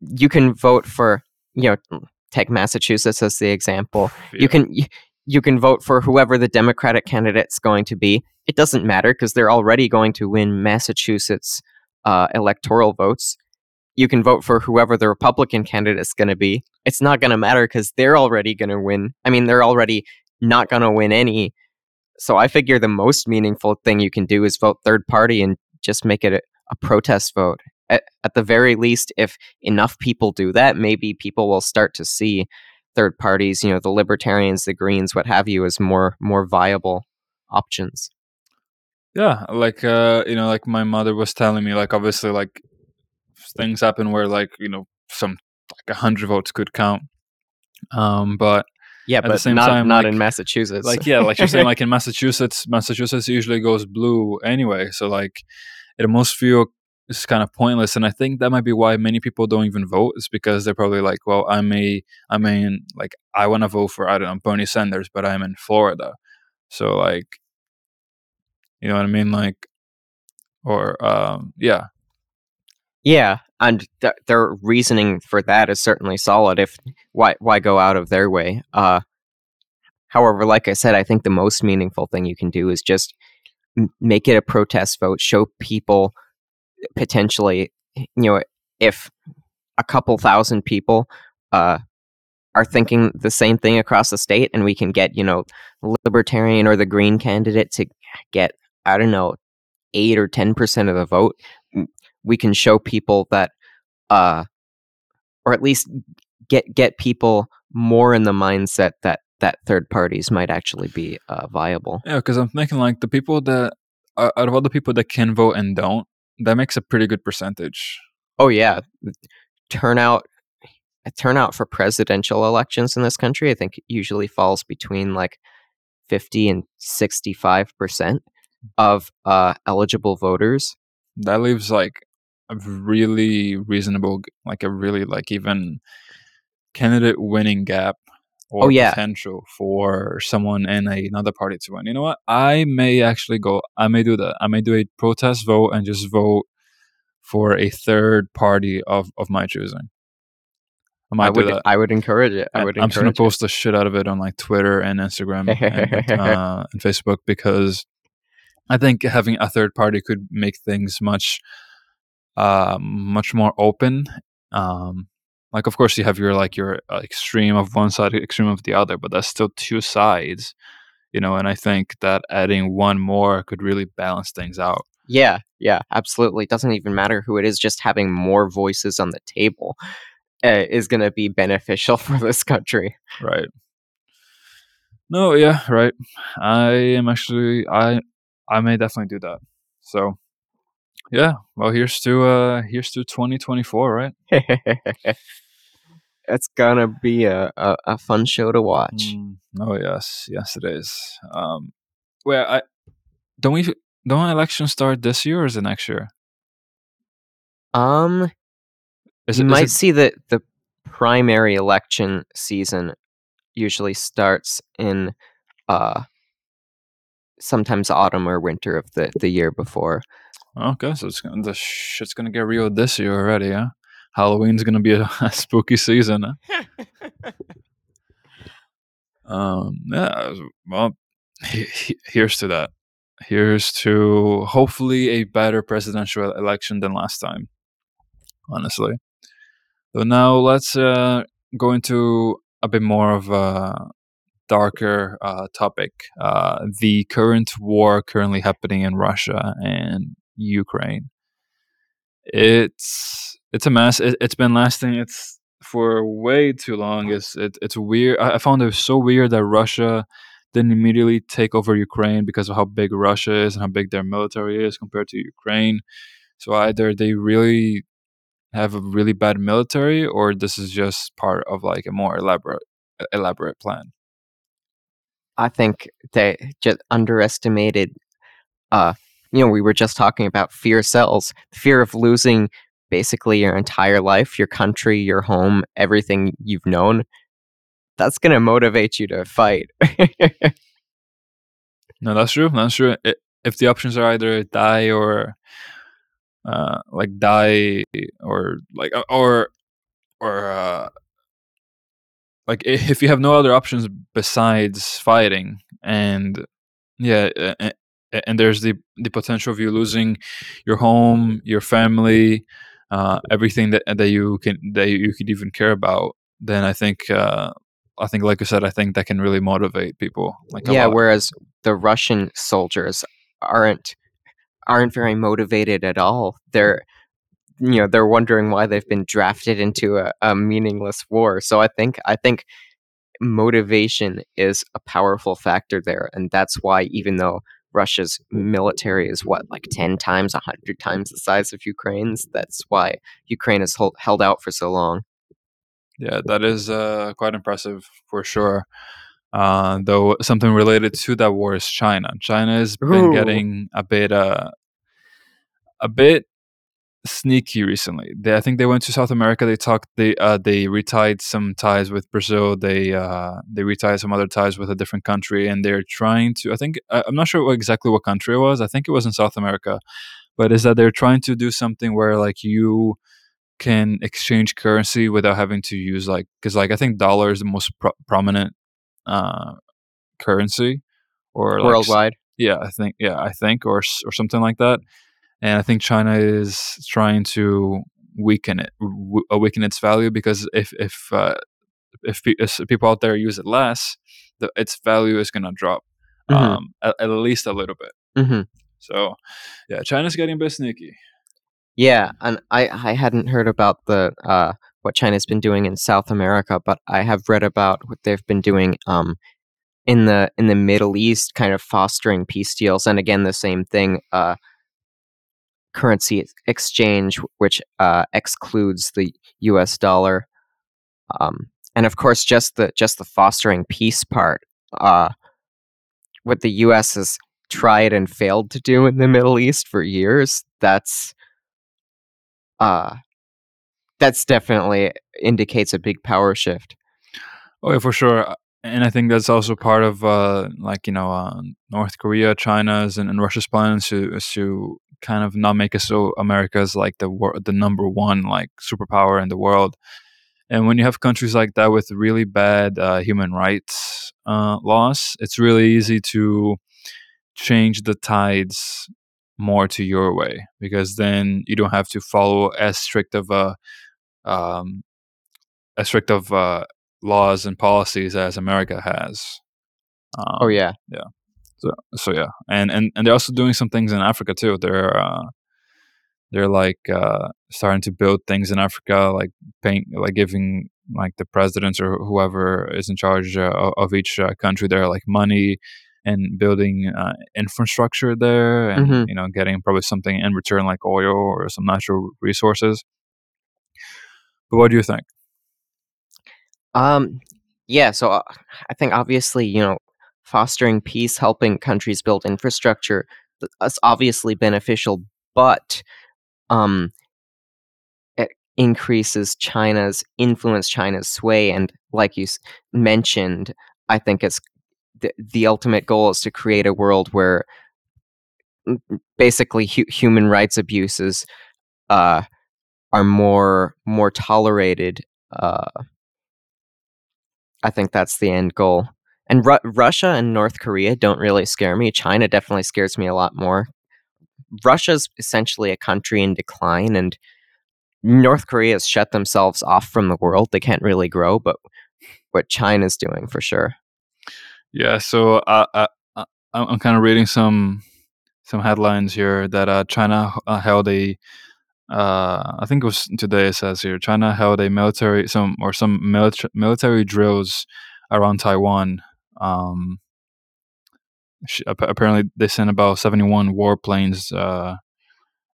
You can vote for, you know, take Massachusetts as the example. Yeah. You can you, can vote for whoever the Democratic candidate's going to be. It doesn't matter because they're already going to win Massachusetts uh, electoral votes. You can vote for whoever the Republican candidate's going to be. It's not going to matter because they're already going to win. I mean, they're already not going to win any. So I figure the most meaningful thing you can do is vote third party and just make it a, a protest vote. At, at the very least, if enough people do that, maybe people will start to see third parties, you know, the libertarians, the Greens, what have you, as more more viable options. Yeah, like uh, you know, like my mother was telling me, like obviously, like things happen where like you know some like a hundred votes could count, um, but yeah, at but the same not time, not like- in Massachusetts. like yeah, like you're saying, like in Massachusetts, Massachusetts usually goes blue anyway, so like it almost feel it's kind of pointless, and I think that might be why many people don't even vote. Is because they're probably like, well, I'm a, I'm in, like I want to vote for I don't know Bernie Sanders, but I'm in Florida, so like, you know what I mean, like, or um, yeah, Yeah, and th- their reasoning for that is certainly solid. If why why go out of their way? Uh, however, like I said, I think the most meaningful thing you can do is just m- make it a protest vote. Show people potentially, you know, if a couple thousand people uh, are thinking the same thing across the state, and we can get you know libertarian or the green candidate to get I don't know eight or ten percent of the vote we can show people that uh or at least get get people more in the mindset that that third parties might actually be uh, viable. Yeah, because I'm thinking like the people that out of all the people that can vote and don't, that makes a pretty good percentage. oh yeah turnout turnout for presidential elections in this country i think usually falls between like 50 and 65 percent of uh eligible voters that leaves like a really reasonable like a really like even candidate winning gap or Oh, yeah. potential for someone in a, another party to win. You know what? I may actually go i may do that. I may do a protest vote and just vote for a third party of of my choosing. I might i would do that. I would encourage it. I would I'm just gonna post the shit out of it on like Twitter and Instagram and, and, uh, and Facebook because I think having a third party could make things much, uh, much more open. Um, like, of course, you have your like your uh, extreme of one side, extreme of the other, but that's still two sides, you know. And I think that adding one more could really balance things out. Yeah, yeah, absolutely. It doesn't even matter who it is, just having more voices on the table uh, is going to be beneficial for this country. Right. No, yeah, right. I am actually I I may definitely do that. So yeah, well here's to uh here's to 2024, right? it's to be a, a, a fun show to watch. Mm, oh yes, yes it is. Um well I don't we don't elections start this year or is it next year? Um, Is you it, is might it- see that the primary election season usually starts in uh sometimes autumn or winter of the, the year before. okay, so it's gonna the shit's gonna get real this year already, huh? Halloween's gonna be a, a spooky season? Um, yeah, well, he, he- here's to that. Here's to hopefully a better presidential election than last time. Honestly. So now let's uh, go into a bit more of a darker uh, topic: uh, the current war currently happening in Russia and Ukraine. It's it's a mess. It, it's been lasting. It's for way too long. It's it, it's weird. I, I found it so weird that Russia didn't immediately take over Ukraine because of how big Russia is and how big their military is compared to Ukraine. So either they really have a really bad military, or this is just part of like a more elaborate elaborate plan. I think they just underestimated. Uh, you know, we were just talking about fear sells, fear of losing basically your entire life, your country, your home, everything you've known. That's gonna motivate you to fight. No, that's true. That's true. I if the options are either die or uh, like die or like uh, or or uh, like if you have no other options besides fighting and yeah and there's the the potential of you losing your home your family uh, everything that that you can that you could even care about then i think uh, i think like i said i think that can really motivate people like yeah, lot. whereas the Russian soldiers aren't aren't very motivated at all. They're you know they're wondering why they've been drafted into a, a meaningless war. So I think I think motivation is a powerful factor there, and that's why even though Russia's military is what like ten times, hundred times the size of Ukraine's, that's why Ukraine has hold, held out for so long. Yeah, that is uh, quite impressive for sure. Uh, though something related to that war is China. China has been Ooh. getting a bit uh, a bit sneaky recently. They, I think they went to South America. They talked. They uh, they retied some ties with Brazil. They uh, they retied some other ties with a different country, and they're trying to. I think I- I'm not sure what, exactly what country it was. I think it was in South America, but is that they're trying to do something where like you can exchange currency without having to use like because like I think dollar is the most pro- prominent uh, currency or like Worldwide, yeah, I think yeah, I think or or something like that. And I think China is trying to weaken it, w- uh, weaken its value because if if uh, if, pe- if people out there use it less, the, its value is gonna drop Mhm. um, at, at least a little bit. hmm So yeah, China's getting a bit sneaky. Yeah, and I I hadn't heard about the uh what China's been doing in South America, but I have read about what they've been doing um in the in the Middle East, kind of fostering peace deals, and again the same thing, uh, currency exchange, which uh, excludes the U.S. dollar, um, and of course just the just the fostering peace part. Uh, what the U.S. has tried and failed to do in the Middle East for years. That's uh that's definitely indicates a big power shift. Oh yeah, for sure. And I think that's also part of uh, like you know uh, North Korea, China's, and, and Russia's plans to to kind of not make it so America's like the wor- the number one like superpower in the world. And when you have countries like that with really bad uh, human rights uh, laws, it's really easy to change the tides more to your way because then you don't have to follow as strict of a um, as strict of uh, laws and policies as America has. Um, Oh yeah, yeah. So, so yeah, and, and and they're also doing some things in Africa too. They're uh, they're like uh, starting to build things in Africa, like paying, like giving like the presidents or whoever is in charge uh, of each uh, country there like money and building uh, infrastructure there, and Mhm. you know getting probably something in return like oil or some natural resources. But what do you think? Um yeah, so uh, I think obviously, you know, fostering peace, helping countries build infrastructure That's obviously beneficial, but um it increases China's influence, China's sway and like you mentioned, I think it's the, the ultimate goal is to create a world where basically hu- human rights abuses uh are more more tolerated uh I think that's the end goal. And Ru- Russia and North Korea don't really scare me. China definitely scares me a lot more. Russia's essentially a country in decline, and North Korea has shut themselves off from the world. They can't really grow, but what China's doing for sure. Yeah, so uh, uh, uh, I'm I'm kind of reading some some headlines here that uh, China uh, held a uh, I think it was today it says here China held a military some or some military military drills around Taiwan. Um, sh- ap- apparently, they sent about 71 warplanes uh,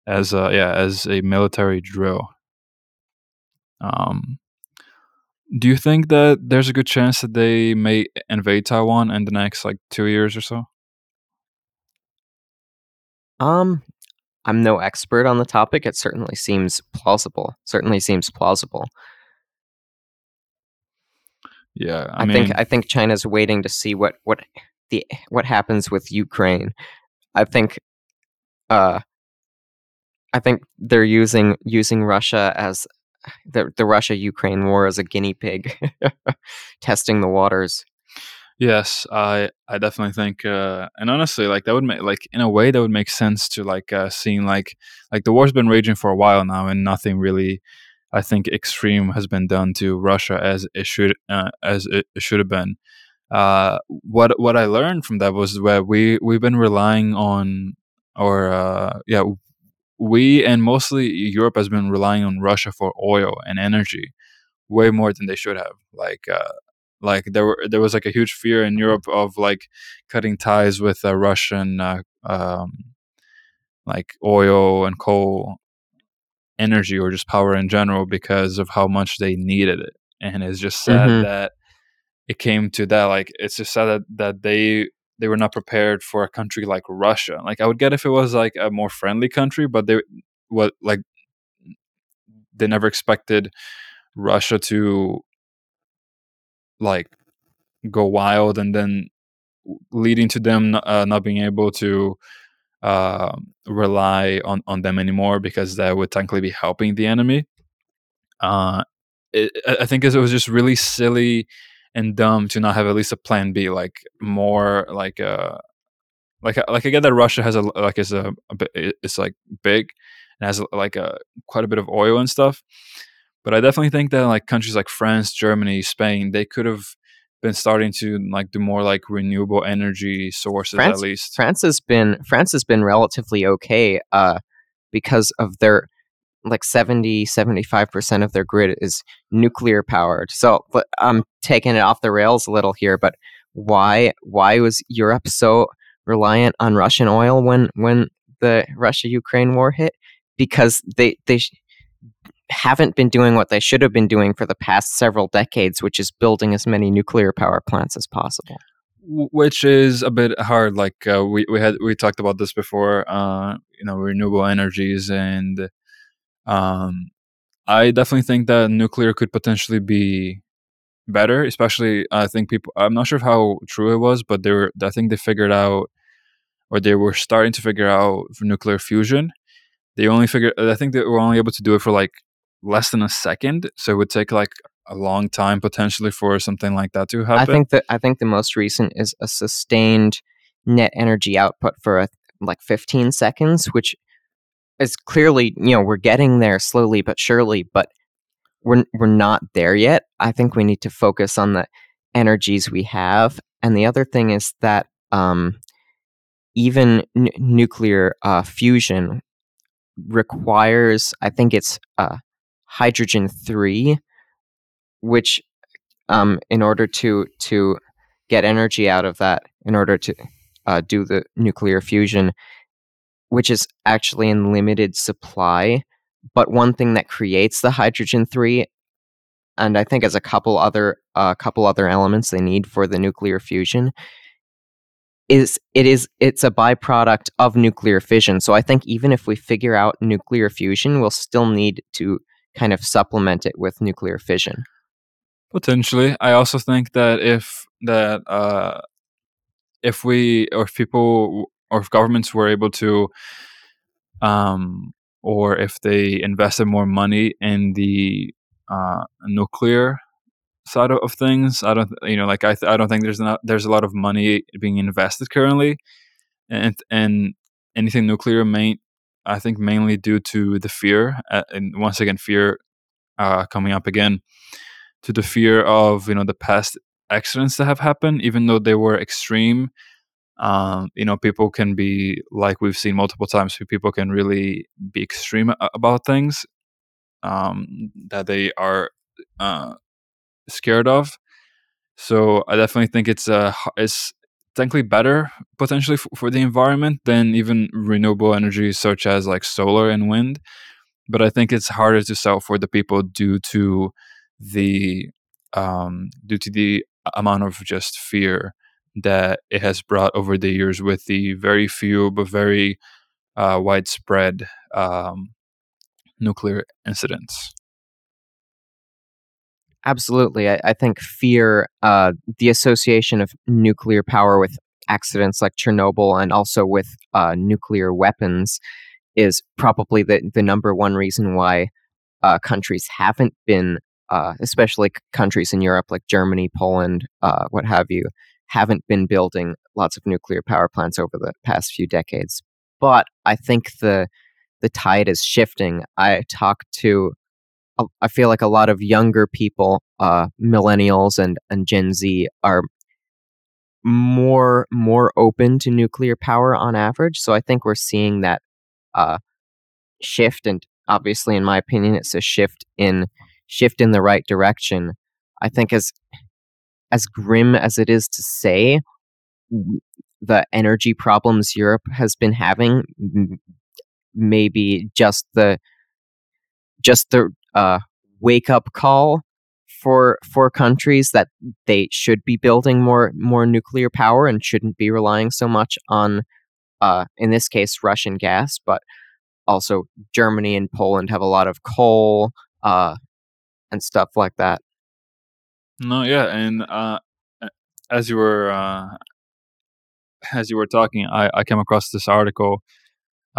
as a, yeah as a military drill. Um, do you think that there's a good chance that they may invade Taiwan in the next like two years or so? Um, I'm no expert on the topic. It certainly seems plausible. Certainly seems plausible. Yeah, I, I, mean, think I think China's waiting to see what what the what happens with Ukraine. I think uh I think they're using using Russia as the the Russia Ukraine war as a guinea pig testing the waters. Yes, I I definitely think, uh, and honestly, like that would make like in a way that would make sense to like uh, seeing like like the war's been raging for a while now, and nothing really, I think, extreme has been done to Russia as it should uh, as it should have been. Uh, what what I learned from that was where we we've been relying on or uh, yeah, we and mostly Europe has been relying on Russia for oil and energy way more than they should have. Like uh, like there were there was like a huge fear in Europe of like cutting ties with uh, Russian uh, um, like oil and coal energy or just power in general because of how much they needed it. And it's just sad Mhm. that it came to that. Like it's just sad that, that they they were not prepared for a country like Russia. Like I would get if it was like a more friendly country, but they what like they never expected Russia to like go wild and then leading to them uh, not being able to uh, rely on, on them anymore because that would technically be helping the enemy. Uh, it, I think it was just really silly and dumb to not have at least a plan B, like more like a uh, like like I get that Russia has a like is a, a it's like big and has like a quite a bit of oil and stuff, but I definitely think that like countries like France, Germany, Spain, they could have been starting to like do more like renewable energy sources France, at least. France has been France has been relatively okay uh, because of their like 70 75% of their grid is nuclear powered. So, but I'm taking it off the rails a little here, but why why was Europe so reliant on Russian oil when when the Russia Ukraine war hit? Because they they haven't been doing what they should have been doing for the past several decades, which is building as many nuclear power plants as possible. Which is a bit hard. Like uh, we we had we talked about this before. Uh, you know, renewable energies, and um, I definitely think that nuclear could potentially be better. Especially, I think people. I'm not sure how true it was, but they were. I think they figured out, or they were starting to figure out nuclear fusion. They only figured. I think they were only able to do it for like less than a second. So it would take like a long time potentially for something like that to happen. I think that I think the most recent is a sustained net energy output for a, like 15 seconds, which is clearly you know we're getting there slowly but surely, but we're we're not there yet. I think we need to focus on the energies we have, and the other thing is that um, even n- nuclear uh, fusion requires, I think it's uh, hydrogen three, which um, in order to to get energy out of that, in order to uh, do the nuclear fusion, which is actually in limited supply. But one thing that creates the hydrogen three, and I think as a couple other a uh, couple other elements they need for the nuclear fusion, is it is it's a byproduct of nuclear fission. So I think even if we figure out nuclear fusion, we'll still need to kind of supplement it with nuclear fission. Potentially, I also think that if that uh, if we or if people or if governments were able to, um, or if they invested more money in the uh, nuclear side of things, I don't, you know, like I, th- I don't think there's not there's a lot of money being invested currently, and and anything nuclear main, I think mainly due to the fear, and once again fear uh, coming up again to the fear of you know the past accidents that have happened, even though they were extreme. Um, you know, people can be like we've seen multiple times. People can really be extreme about things um, that they are uh, scared of. So I definitely think it's a it's technically better potentially f- for the environment than even renewable energy such as like solar and wind. But I think it's harder to sell for the people due to the um, due to the amount of just fear that it has brought over the years with the very few but very uh, widespread um, nuclear incidents. Absolutely, I, I think fear, uh, the association of nuclear power with accidents like Chernobyl and also with uh, nuclear weapons, is probably the the number one reason why uh, countries haven't been uh, especially countries in Europe like Germany, Poland, uh, what have you, haven't been building lots of nuclear power plants over the past few decades. But I think the the tide is shifting. I talk to, I feel like a lot of younger people, uh, millennials and and Gen Z, are more more open to nuclear power on average. So I think we're seeing that uh, shift, and obviously, in my opinion, it's a shift in shift in the right direction. I think as as grim as it is to say, the energy problems Europe has been having, maybe just the just the uh, wake up call for for countries that they should be building more more nuclear power and shouldn't be relying so much on uh, in this case Russian gas, but also Germany and Poland have a lot of coal uh, and stuff like that. No, yeah, and uh, as you were uh, as you were talking, I, I came across this article.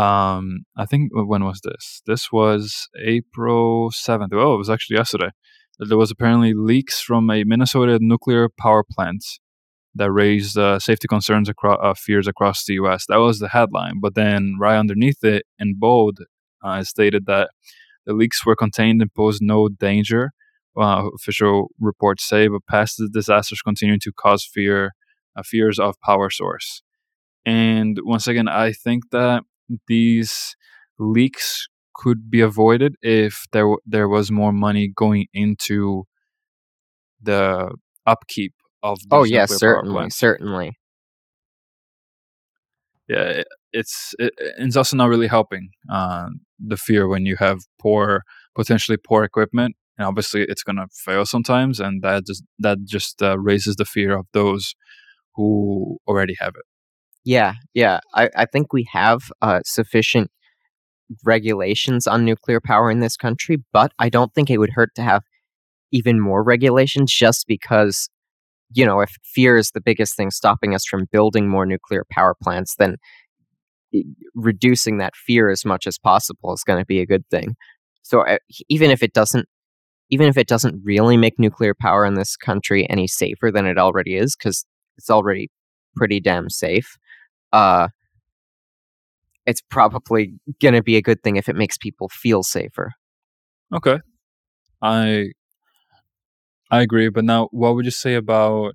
Um, I think when was this? This was April seventh. Oh, it was actually yesterday. There was apparently leaks from a Minnesota nuclear power plant that raised uh, safety concerns across uh, fears across the U.S. That was the headline, but then right underneath it, in bold, uh, stated that the leaks were contained and posed no danger. Uh, official reports say, but past disasters continue to cause fear, uh, fears of power source. And once again, I think that these leaks could be avoided if there there was more money going into the upkeep of the oh yes certainly certainly. Yeah it, it's it, it's also not really helping uh, the fear when you have poor potentially poor equipment and obviously it's going to fail sometimes and that just that just uh, raises the fear of those who already have it yeah yeah i, I think we have uh, sufficient regulations on nuclear power in this country but i don't think it would hurt to have even more regulations just because you know if fear is the biggest thing stopping us from building more nuclear power plants then reducing that fear as much as possible is going to be a good thing. So uh, even if it doesn't even if it doesn't really make nuclear power in this country any safer than it already is because it's already pretty damn safe uh it's probably going to be a good thing if it makes people feel safer. Okay. I I agree, but now what would you say about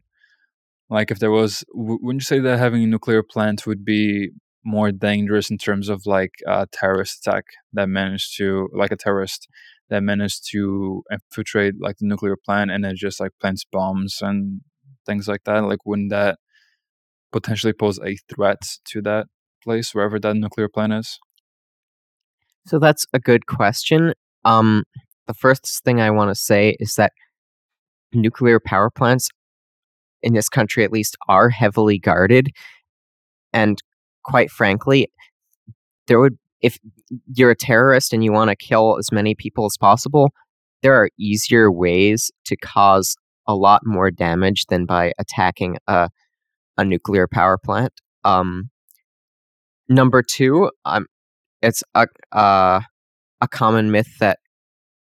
like if there was wouldn't you say that having a nuclear plant would be more dangerous in terms of like a terrorist attack that managed to like a terrorist that managed to infiltrate like the nuclear plant and then just like plants bombs and things like that? Like wouldn't that potentially pose a threat to that place wherever that nuclear plant is? So that's a good question. Um the first thing i want to say is that nuclear power plants in this country at least are heavily guarded. And quite frankly there would if you're a terrorist and you want to kill as many people as possible there are easier ways to cause a lot more damage than by attacking a, a nuclear power plant um, number two um, it's a, uh, a common myth that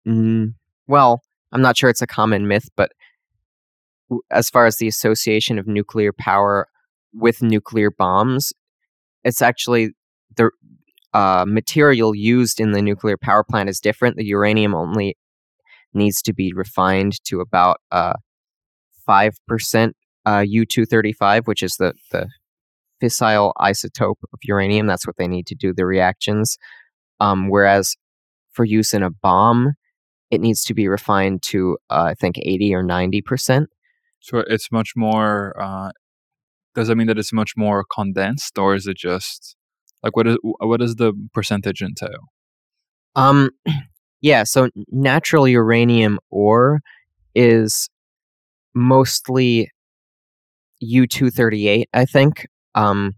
mm, well I'm not sure it's a common myth, but as far as the association of nuclear power with nuclear bombs, it's actually the uh, material used in the nuclear power plant is different. The uranium only needs to be refined to about uh, five percent uh, U two thirty five, which is the the fissile isotope of uranium. That's what they need to do the reactions. Um, whereas for use in a bomb, it needs to be refined to uh, I think eighty or ninety percent. So it's much more. Uh, does that mean that it's much more condensed, or is it just like what is what does the percentage entail? Um, yeah. So natural uranium ore is mostly U two thirty eight, I think. Um,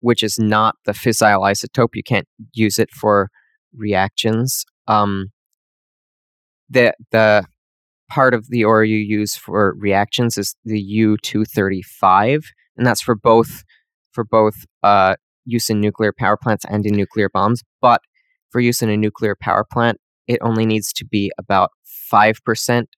which is not the fissile isotope. You can't use it for reactions. Um, the the part of the ore you use for reactions is the U235, and that's for both for both uh, use in nuclear power plants and in nuclear bombs. But for use in a nuclear power plant, it only needs to be about five percent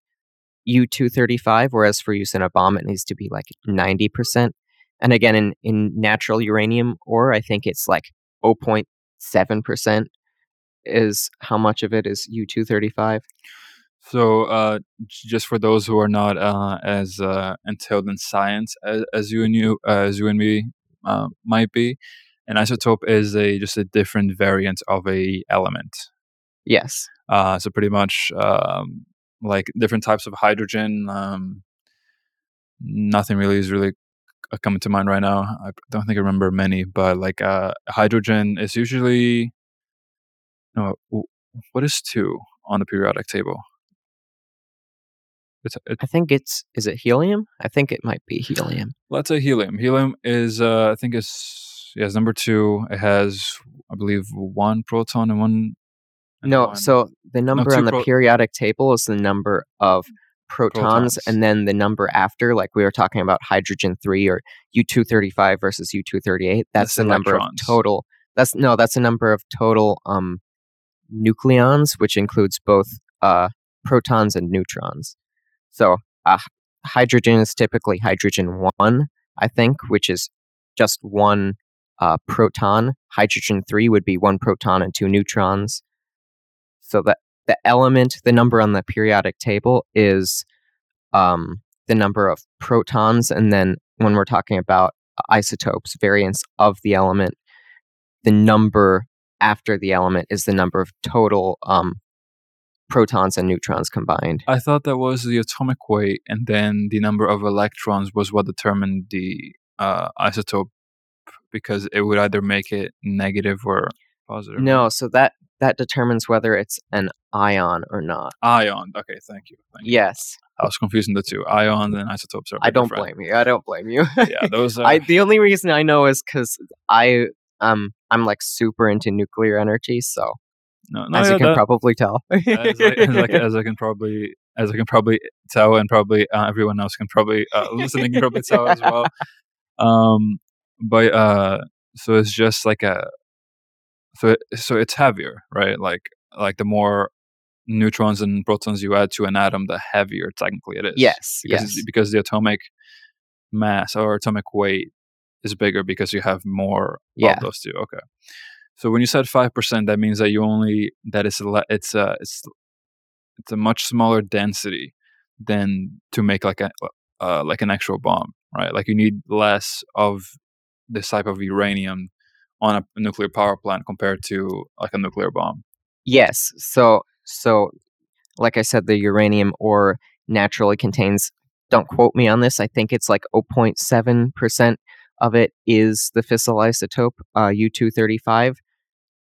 U235, whereas for use in a bomb, it needs to be like ninety percent. And again, in in natural uranium ore, I think it's like 0.7 percent is how much of it is U235. So, uh, just for those who are not uh, as uh, entailed in science as, as you and you, uh, as you and me uh, might be, an isotope is a just a different variant of a element. Yes. Uh, so pretty much um, like different types of hydrogen. Um, nothing really is really coming to mind right now. I don't think I remember many, but like uh, hydrogen is usually no. What is two on the periodic table? It's, it, I think it's is it helium? I think it might be helium. let's say helium. Helium is uh, I think it's yes number two. It has I believe one proton and one. No, one so the number two on the pro- periodic table is the number of protons, Protons. and then the number after, like we were talking about hydrogen three or U two thirty five versus U two thirty eight. That's That's the number of total. That's no, that's the number of total um nucleons, which includes both uh protons and neutrons. So uh, hydrogen is typically hydrogen one, I think, which is just one uh, proton. Hydrogen three would be one proton and two neutrons. So that the element, the number on the periodic table is um, the number of protons, and then when we're talking about isotopes, variants of the element, the number after the element is the number of total um, protons and neutrons combined. I thought that was the atomic weight, and then the number of electrons was what determined the uh, isotope, because it would either make it negative or positive. No, so that that determines whether it's an ion or not. ion. Okay, thank you. Thank you. Yes, I was confusing the two. Ions and isotopes are. I don't different. blame you. I don't blame you. Yeah, those. Are, I the only reason I know is because I um I'm like super into nuclear energy, so no, no, as yeah, you can that- probably tell. as, I, as, I, as I can probably as I can probably tell, and probably uh, everyone else can probably uh, listening can probably tell as well. Um, but uh, so it's just like a so it, so it's heavier, right? Like like the more neutrons and protons you add to an atom, the heavier technically it is. yes, because yes, because the atomic mass or atomic weight is bigger because you have more Yeah. of those two. Okay. So when you said five percent, that means that you only that is a it's a it's it's a much smaller density than to make like a uh, like an actual bomb, right? Like you need less of this type of uranium on a nuclear power plant compared to like a nuclear bomb. yes. So so like I said, the uranium ore naturally contains. Don't quote me on this. I think it's like 0.7 percent of it is the fissile isotope uh, U235.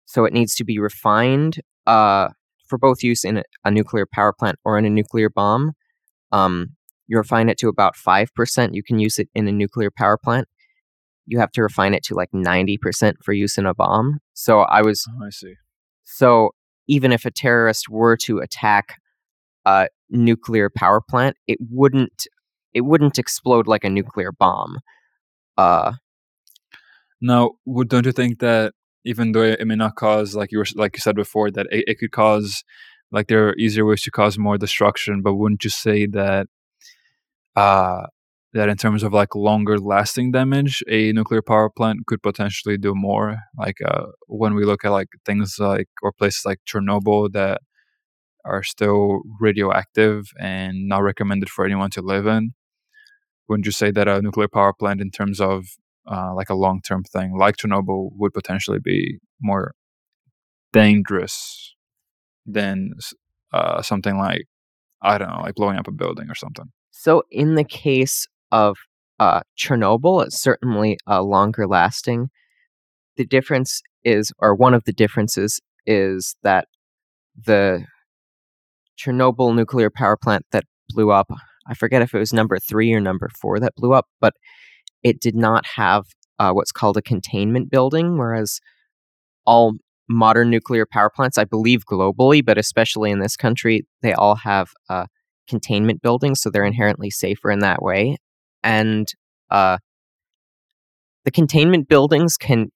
So it needs to be refined uh, for both use in a, a nuclear power plant or in a nuclear bomb. Um, you refine it to about 5%. You can use it in a nuclear power plant. You have to refine it to like 90% for use in a bomb. So I was Oh, I see. so even if a terrorist were to attack a nuclear power plant, it wouldn't it wouldn't explode like a nuclear bomb. Uh, Now, don't you think that even though it may not cause, like you were, like you said before, that it, it could cause, like there are easier ways to cause more destruction, but wouldn't you say that, uh, that in terms of like longer lasting damage, a nuclear power plant could potentially do more? Like uh, when we look at like things like or places like Chernobyl that are still radioactive and not recommended for anyone to live in. Wouldn't you say that a nuclear power plant, in terms of uh, like a long term thing, like Chernobyl, would potentially be more dangerous than uh, something like I don't know, like blowing up a building or something? So, in the case of uh, Chernobyl, it's certainly longer lasting. The difference is, or one of the differences is that the Chernobyl nuclear power plant that blew up, I forget if it was number three or number four that blew up, but it did not have uh, what's called a containment building, whereas all modern nuclear power plants, I believe globally, but especially in this country, they all have uh, containment buildings, so they're inherently safer in that way. And uh, the containment buildings can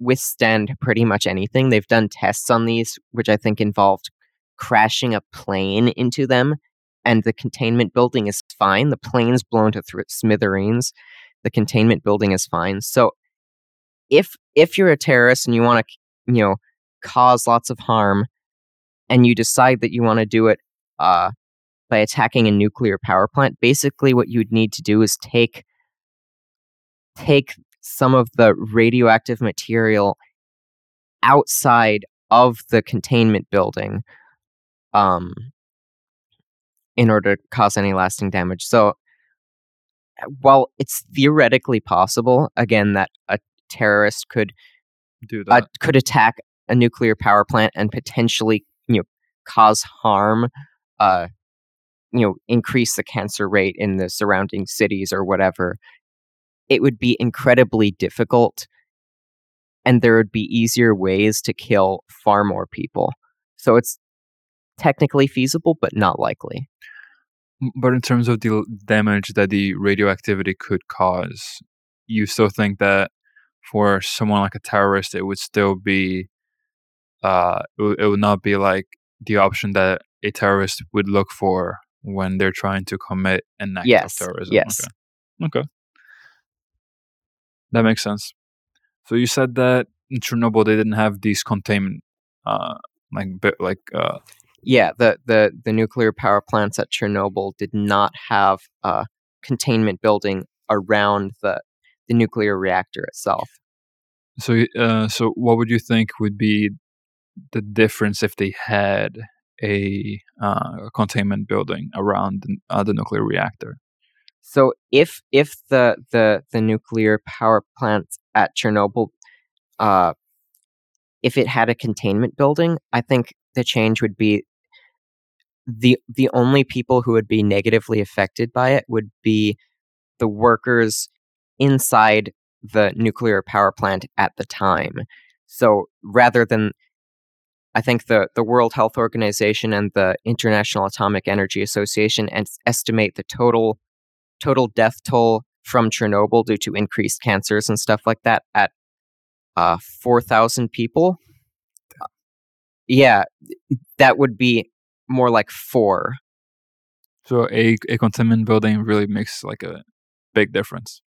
withstand pretty much anything. They've done tests on these, which I think involved crashing a plane into them, and the containment building is fine. The plane's blown to thr smithereens. The containment building is fine. So, if if you're a terrorist and you want to, you know, cause lots of harm, and you decide that you want to do it uh, by attacking a nuclear power plant, basically what you'd need to do is take take some of the radioactive material outside of the containment building um, in order to cause any lasting damage. So while it's theoretically possible, again, that a terrorist could Do uh, could attack a nuclear power plant and potentially, you know, cause harm, uh, you know, increase the cancer rate in the surrounding cities or whatever. It would be incredibly difficult, and there would be easier ways to kill far more people. So it's technically feasible, but not likely. But in terms of the damage that the radioactivity could cause, you still think that for someone like a terrorist, it would still be, uh, it would, it would not be like the option that a terrorist would look for when they're trying to commit an act Yes, of terrorism. yes. Okay. Okay. That makes sense. So you said that in Chernobyl they didn't have these containment, uh, like like uh, Yeah, the, the, the nuclear power plants at Chernobyl did not have a containment building around the, the nuclear reactor itself. So, uh, so what would you think would be the difference if they had a uh, containment building around the, uh, the nuclear reactor? So if if the the, the nuclear power plant at Chernobyl, uh, if it had a containment building, I think the change would be the the only people who would be negatively affected by it would be the workers inside the nuclear power plant at the time. So rather than I think the, the World Health Organization and the International Atomic Energy Association es- estimate the total total death toll from Chernobyl due to increased cancers and stuff like that at uh, 4,000 people. Yeah, that would be more like four. So a a containment building really makes like a big difference.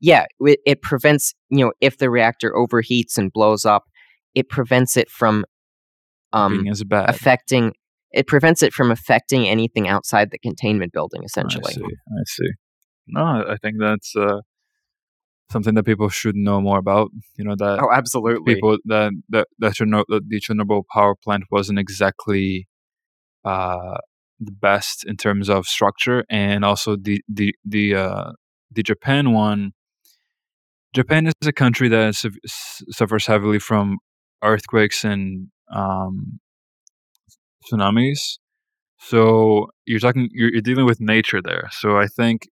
Yeah, it, it prevents, you know, if the reactor overheats and blows up, it prevents it from um, as bad. affecting, it prevents it from affecting anything outside the containment building, I essentially. see. I see. No, I think that's uh, something that people should know more about. You know that Oh, absolutely. people that that that, Cherno- that the Chernobyl power plant wasn't exactly uh, the best in terms of structure, and also the the the uh, the Japan one. Japan is a country that su- suffers heavily from earthquakes and um, tsunamis. So you're talking, you're, you're dealing with nature there. So I think,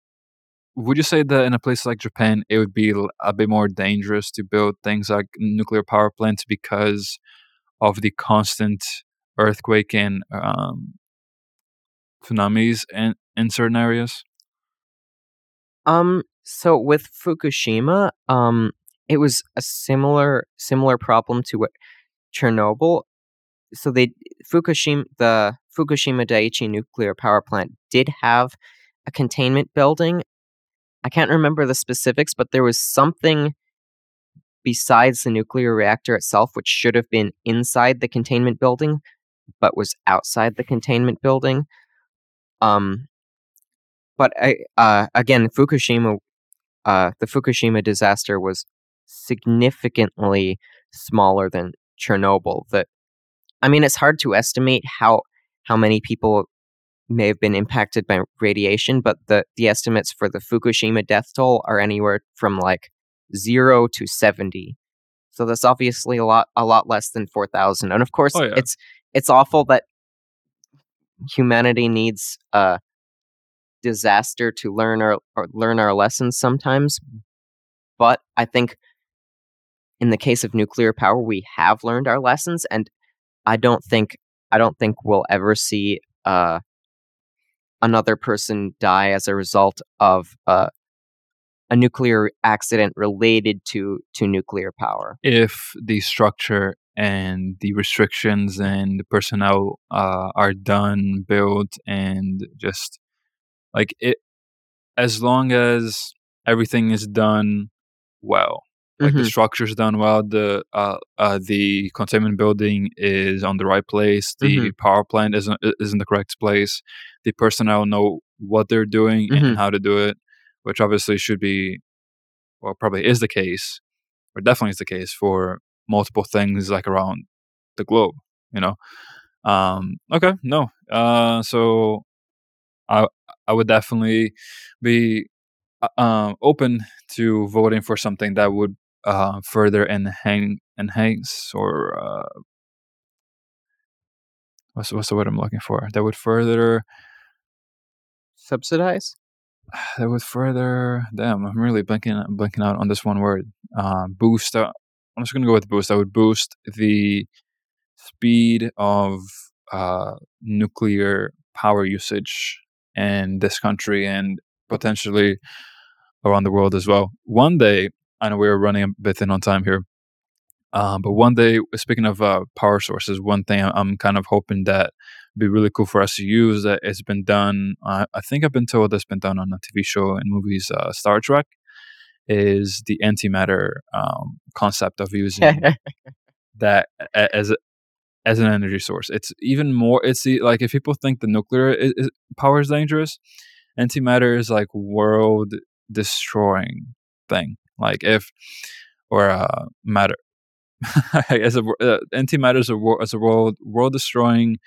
would you say that in a place like Japan, it would be a bit more dangerous to build things like nuclear power plants because of the constant earthquake and um, tsunamis in, in certain areas? Um, so with Fukushima, um, it was a similar similar problem to what Chernobyl. So they Fukushima the Fukushima Daiichi nuclear power plant did have a containment building. I can't remember the specifics, but there was something besides the nuclear reactor itself which should have been inside the containment building but was outside the containment building. Um but I, uh, again, Fukushima, uh, the Fukushima disaster was significantly smaller than Chernobyl. That, I mean, it's hard to estimate how how many people may have been impacted by radiation, but the the estimates for the Fukushima death toll are anywhere from like zero to seventy. So that's obviously a lot a lot less than four thousand. And of course, Oh, yeah. it's it's awful that humanity needs uh disaster to learn our or learn our lessons sometimes. But I think in the case of nuclear power, we have learned our lessons, and I don't think I don't think we'll ever see uh, another person die as a result of uh, a nuclear accident related to to nuclear power. If the structure and the restrictions and the personnel uh, are done, built, and just like it, as long as everything is done well, like the Mhm. structure's done well, the uh, uh, the containment building is on the right place, the Mhm. power plant is in- is in the correct place, the personnel know what they're doing Mhm. and how to do it, which obviously should be, well, probably is the case, or definitely is the case for multiple things like around the globe. You know. Um, okay, no. Uh, so I I would definitely be uh, um, open to voting for something that would uh, further enhance enhance or uh, what's what's the word I'm looking for? That would further Subsidize? that would further. Damn, I'm really blinking blinking out on this one word. Uh, boost. Uh, I'm just gonna go with boost. That would boost the speed of uh, nuclear power usage in this country and potentially around the world as well. One day, I know we are running a bit thin on time here, um, but one day, speaking of uh, power sources, one thing I'm, I'm kind of hoping that would be really cool for us to use that it's been done. Uh, I think I've been told that's been done on a TV show and movies, uh, Star Trek, is the antimatter um, concept of using that as as an energy source. It's even more. It's the, like if people think the nuclear is, is, power is dangerous, antimatter is like world destroying thing. Like if or uh, matter as a uh, antimatter is a as a world world destroying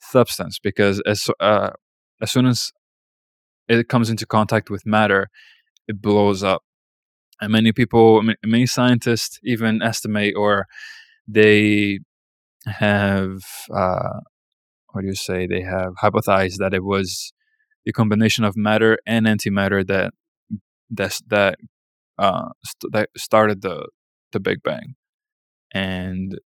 substance because as uh, as soon as it comes into contact with matter, it blows up. And many people, many scientists even estimate or they have uh, what do you say? They have hypothesized that it was the combination of matter and antimatter that that that uh, st- that started the the Big Bang. And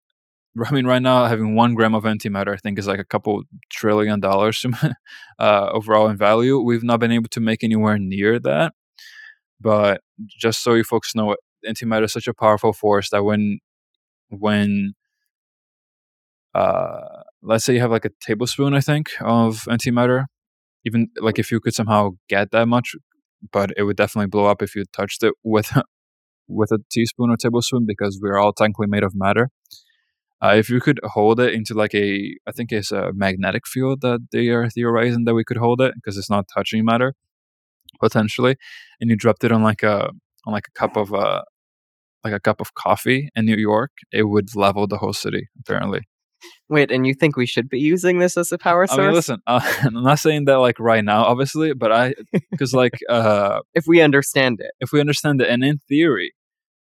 I mean, right now having one gram of antimatter, I think, is like a couple trillion dollars uh, overall in value. We've not been able to make anywhere near that. But just so you folks know, antimatter is such a powerful force that when when uh, let's say you have like a tablespoon, I think, of antimatter, even like if you could somehow get that much, but it would definitely blow up if you touched it with with a teaspoon or tablespoon because we're all technically made of matter. Uh, if you could hold it into like a, I think it's a magnetic field that they are theorizing that we could hold it because it's not touching matter, potentially, and you dropped it on like a on like a cup of uh like a cup of coffee in New York, it would level the whole city apparently. Wait, and you think we should be using this as a power source? I mean, listen, uh, I'm not saying that like right now, obviously, but I because like uh if we understand it. if we understand it, and in theory,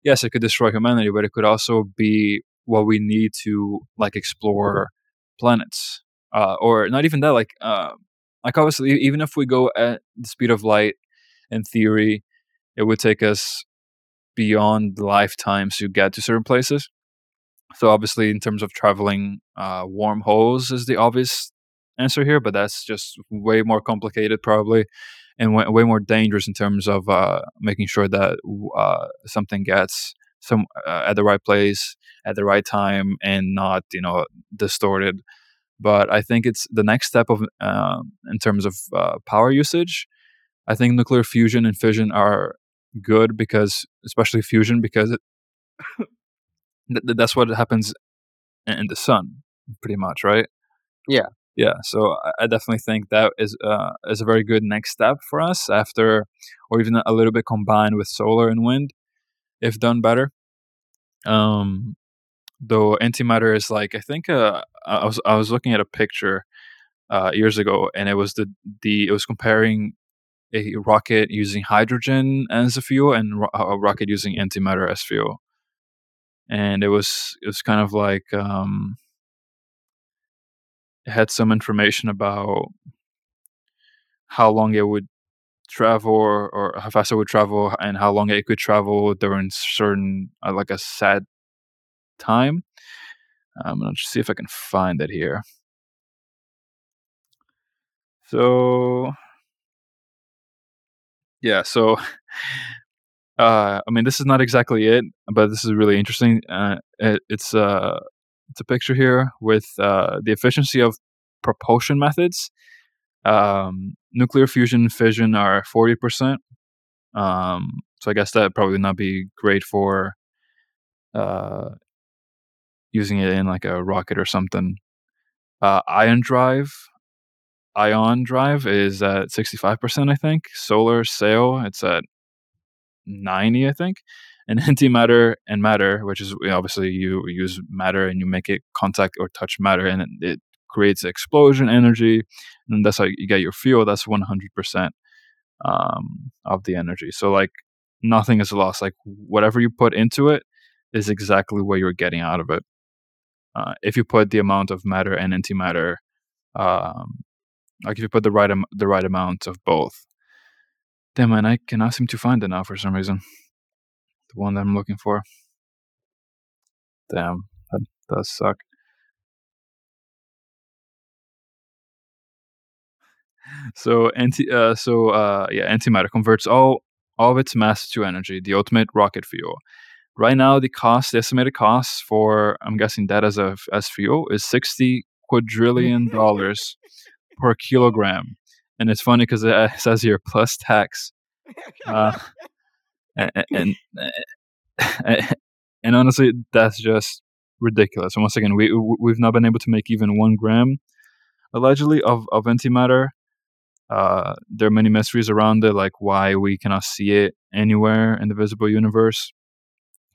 yes, it could destroy humanity, but it could also be what we need to like explore planets, uh, or not even that. Like, uh, like obviously, even if we go at the speed of light, in theory, it would take us beyond lifetimes to get to certain places. So obviously, in terms of traveling, uh, wormholes is the obvious answer here, but that's just way more complicated, probably, and way, way more dangerous in terms of uh, making sure that uh, something gets some uh, at the right place at the right time and not, you know, distorted. But I think it's the next step of um in terms of uh, power usage. I think nuclear fusion and fission are good because, especially fusion, because it, th- th- that's what happens in in the sun, pretty much, right? Yeah. Yeah, so I- I definitely think that is uh, is a very good next step for us after, or even a little bit combined with solar and wind, if done better. Um, though antimatter is like I think uh, I was I was looking at a picture uh, years ago, and it was the the it was comparing a rocket using hydrogen as a fuel and ro- a rocket using antimatter as fuel, and it was it was kind of like um, it had some information about how long it would travel or, how fast it would travel and how long it could travel during certain uh, like a set time. I'm gonna see if I can find it here. So yeah, so uh, I mean, this is not exactly it, but this is really interesting. Uh, it, it's uh, it's a picture here with uh, the efficiency of propulsion methods. Um, nuclear fusion and fission are forty percent. Um, so I guess that probably would not be great for uh, using it in like a rocket or something. Uh, ion drive ion drive is at 65%, I think. Solar sail, it's at 90, I think. And antimatter and matter, which is obviously you use matter and you make it contact or touch matter and it creates explosion energy. And that's how you get your fuel. That's 100% um, of the energy. So, like, nothing is lost. Like, whatever you put into it is exactly what you're getting out of it. Uh, if you put the amount of matter and antimatter, um, like if you put the right am- the right amount of both, damn man, I cannot seem to find it now for some reason. The one that I'm looking for. Damn, that does suck. So anti, uh, so uh, yeah, antimatter converts all all of its mass to energy, the ultimate rocket fuel. Right now, the cost, the estimated cost for, I'm guessing that as a as fuel is sixty quadrillion dollars per kilogram, and it's funny because it says here plus tax, uh, and, and and honestly, that's just ridiculous. And once again, we we've not been able to make even one gram, allegedly, of of antimatter. Uh, there are many mysteries around it, like why we cannot see it anywhere in the visible universe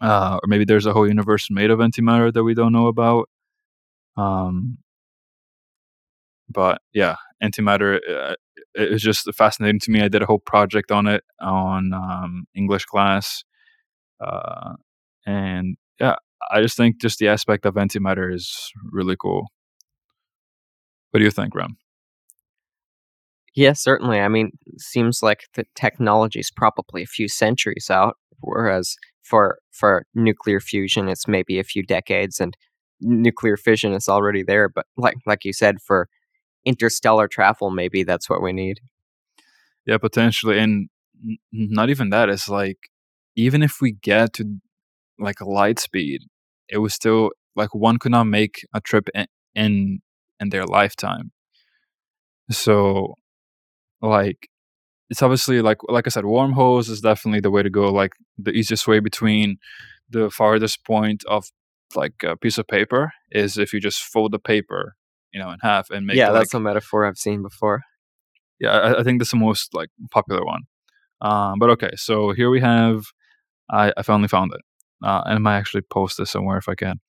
uh, or maybe there's a whole universe made of antimatter that we don't know about. Um, but yeah, antimatter uh, it was just fascinating to me. I did a whole project on it on um, English class, uh, and yeah, I just think just the aspect of antimatter is really cool. What do you think, Rem Yeah, certainly. I mean, seems like the technology is probably a few centuries out, whereas for for nuclear fusion it's maybe a few decades and nuclear fission is already there but like like you said for interstellar travel maybe that's what we need yeah potentially and not even that it's like even if we get to like light speed it was still like one could not make a trip in in, in their lifetime so like it's obviously like like I said, wormholes is definitely the way to go. Like the easiest way between the farthest point of like a piece of paper is if you just fold the paper, you know, in half and make. Yeah, it, that's a metaphor I've seen before. Yeah, I, I think that's the most like popular one. Um, but okay, so here we have. I, I finally found it, uh, and I might actually post this somewhere if I can.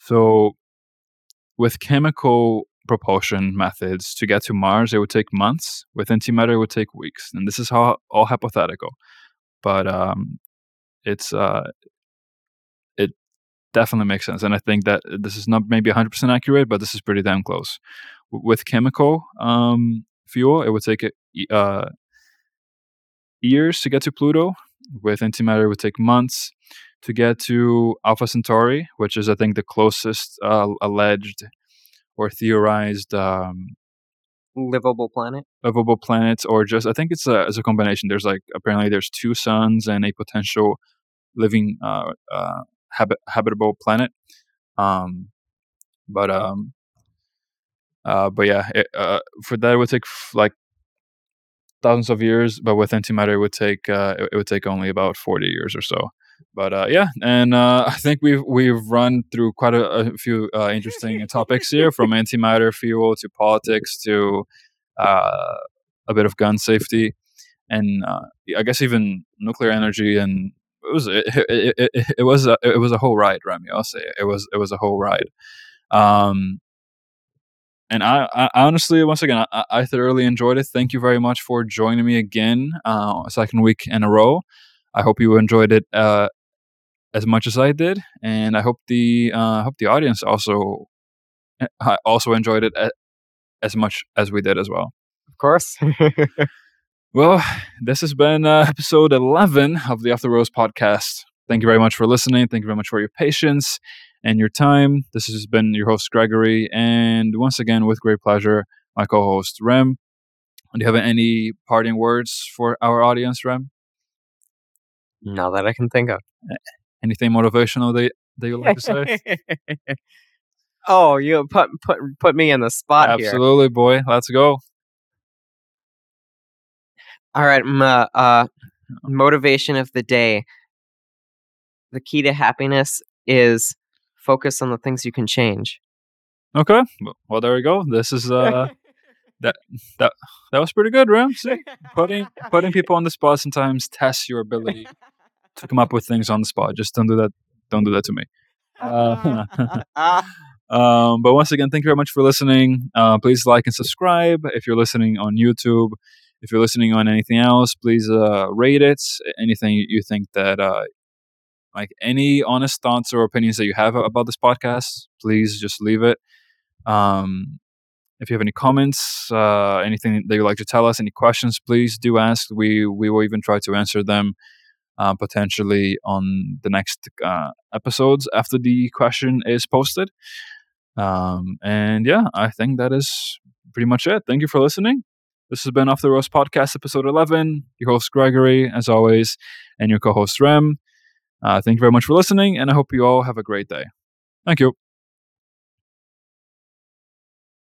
So, with chemical propulsion methods to get to Mars, it would take months. With antimatter, it would take weeks. And this is all, all hypothetical, but um, it's uh, definitely makes sense. And I think that this is not maybe 100% accurate, but this is pretty damn close. W- with chemical um, fuel, it would take uh, years to get to Pluto. With antimatter, it would take months to get to Alpha Centauri, which is, I think, the closest uh, alleged or theorized um, livable planet livable planets or just i think it's a, it's a combination there's like apparently there's two suns and a potential living uh, uh, habit, habitable planet um, but um uh, but yeah it, uh, for that it would take f- like thousands of years but with antimatter it would take uh, it, it would take only about 40 years or so but uh, yeah, and uh, I think we've we've run through quite a, a few uh, interesting topics here, from antimatter fuel to politics to uh, a bit of gun safety, and uh, I guess even nuclear energy. And it was it, it, it, it was a, it was a whole ride, Remy. I'll say it, it was it was a whole ride. Um, and I, I, honestly, once again, I, I, thoroughly enjoyed it. Thank you very much for joining me again, uh, second week in a row. I hope you enjoyed it uh, as much as I did, and I hope the uh, hope the audience also uh, also enjoyed it as much as we did as well. Of course. well, this has been uh, episode eleven of the Off the Rails podcast. Thank you very much for listening. Thank you very much for your patience and your time. This has been your host Gregory, and once again, with great pleasure, my co-host Rem. Do you have any parting words for our audience, Rem? Not that I can think of. Anything motivational that, that you like to say? oh, you put put put me in the spot Absolutely, here. boy. Let's go. All right, uh, uh, motivation of the day. The key to happiness is focus on the things you can change. Okay. Well, there we go. This is uh that that that was pretty good, Rem. See, putting putting people on the spot sometimes tests your ability to come up with things on the spot. Just don't do that. Don't do that to me. Uh, um, but once again, thank you very much for listening. Uh, please like and subscribe if you're listening on YouTube. If you're listening on anything else, please uh, rate it. Anything you think that, uh, like any honest thoughts or opinions that you have about this podcast, please just leave it. Um, if you have any comments, uh, anything that you'd like to tell us, any questions, please do ask. We we will even try to answer them uh, potentially on the next uh, episodes after the question is posted. Um, and yeah, I think that is pretty much it. Thank you for listening. This has been Off the Rails Podcast, episode 11. Your host, Gregory, as always, and your co host, Rem. Uh, thank you very much for listening, and I hope you all have a great day. Thank you.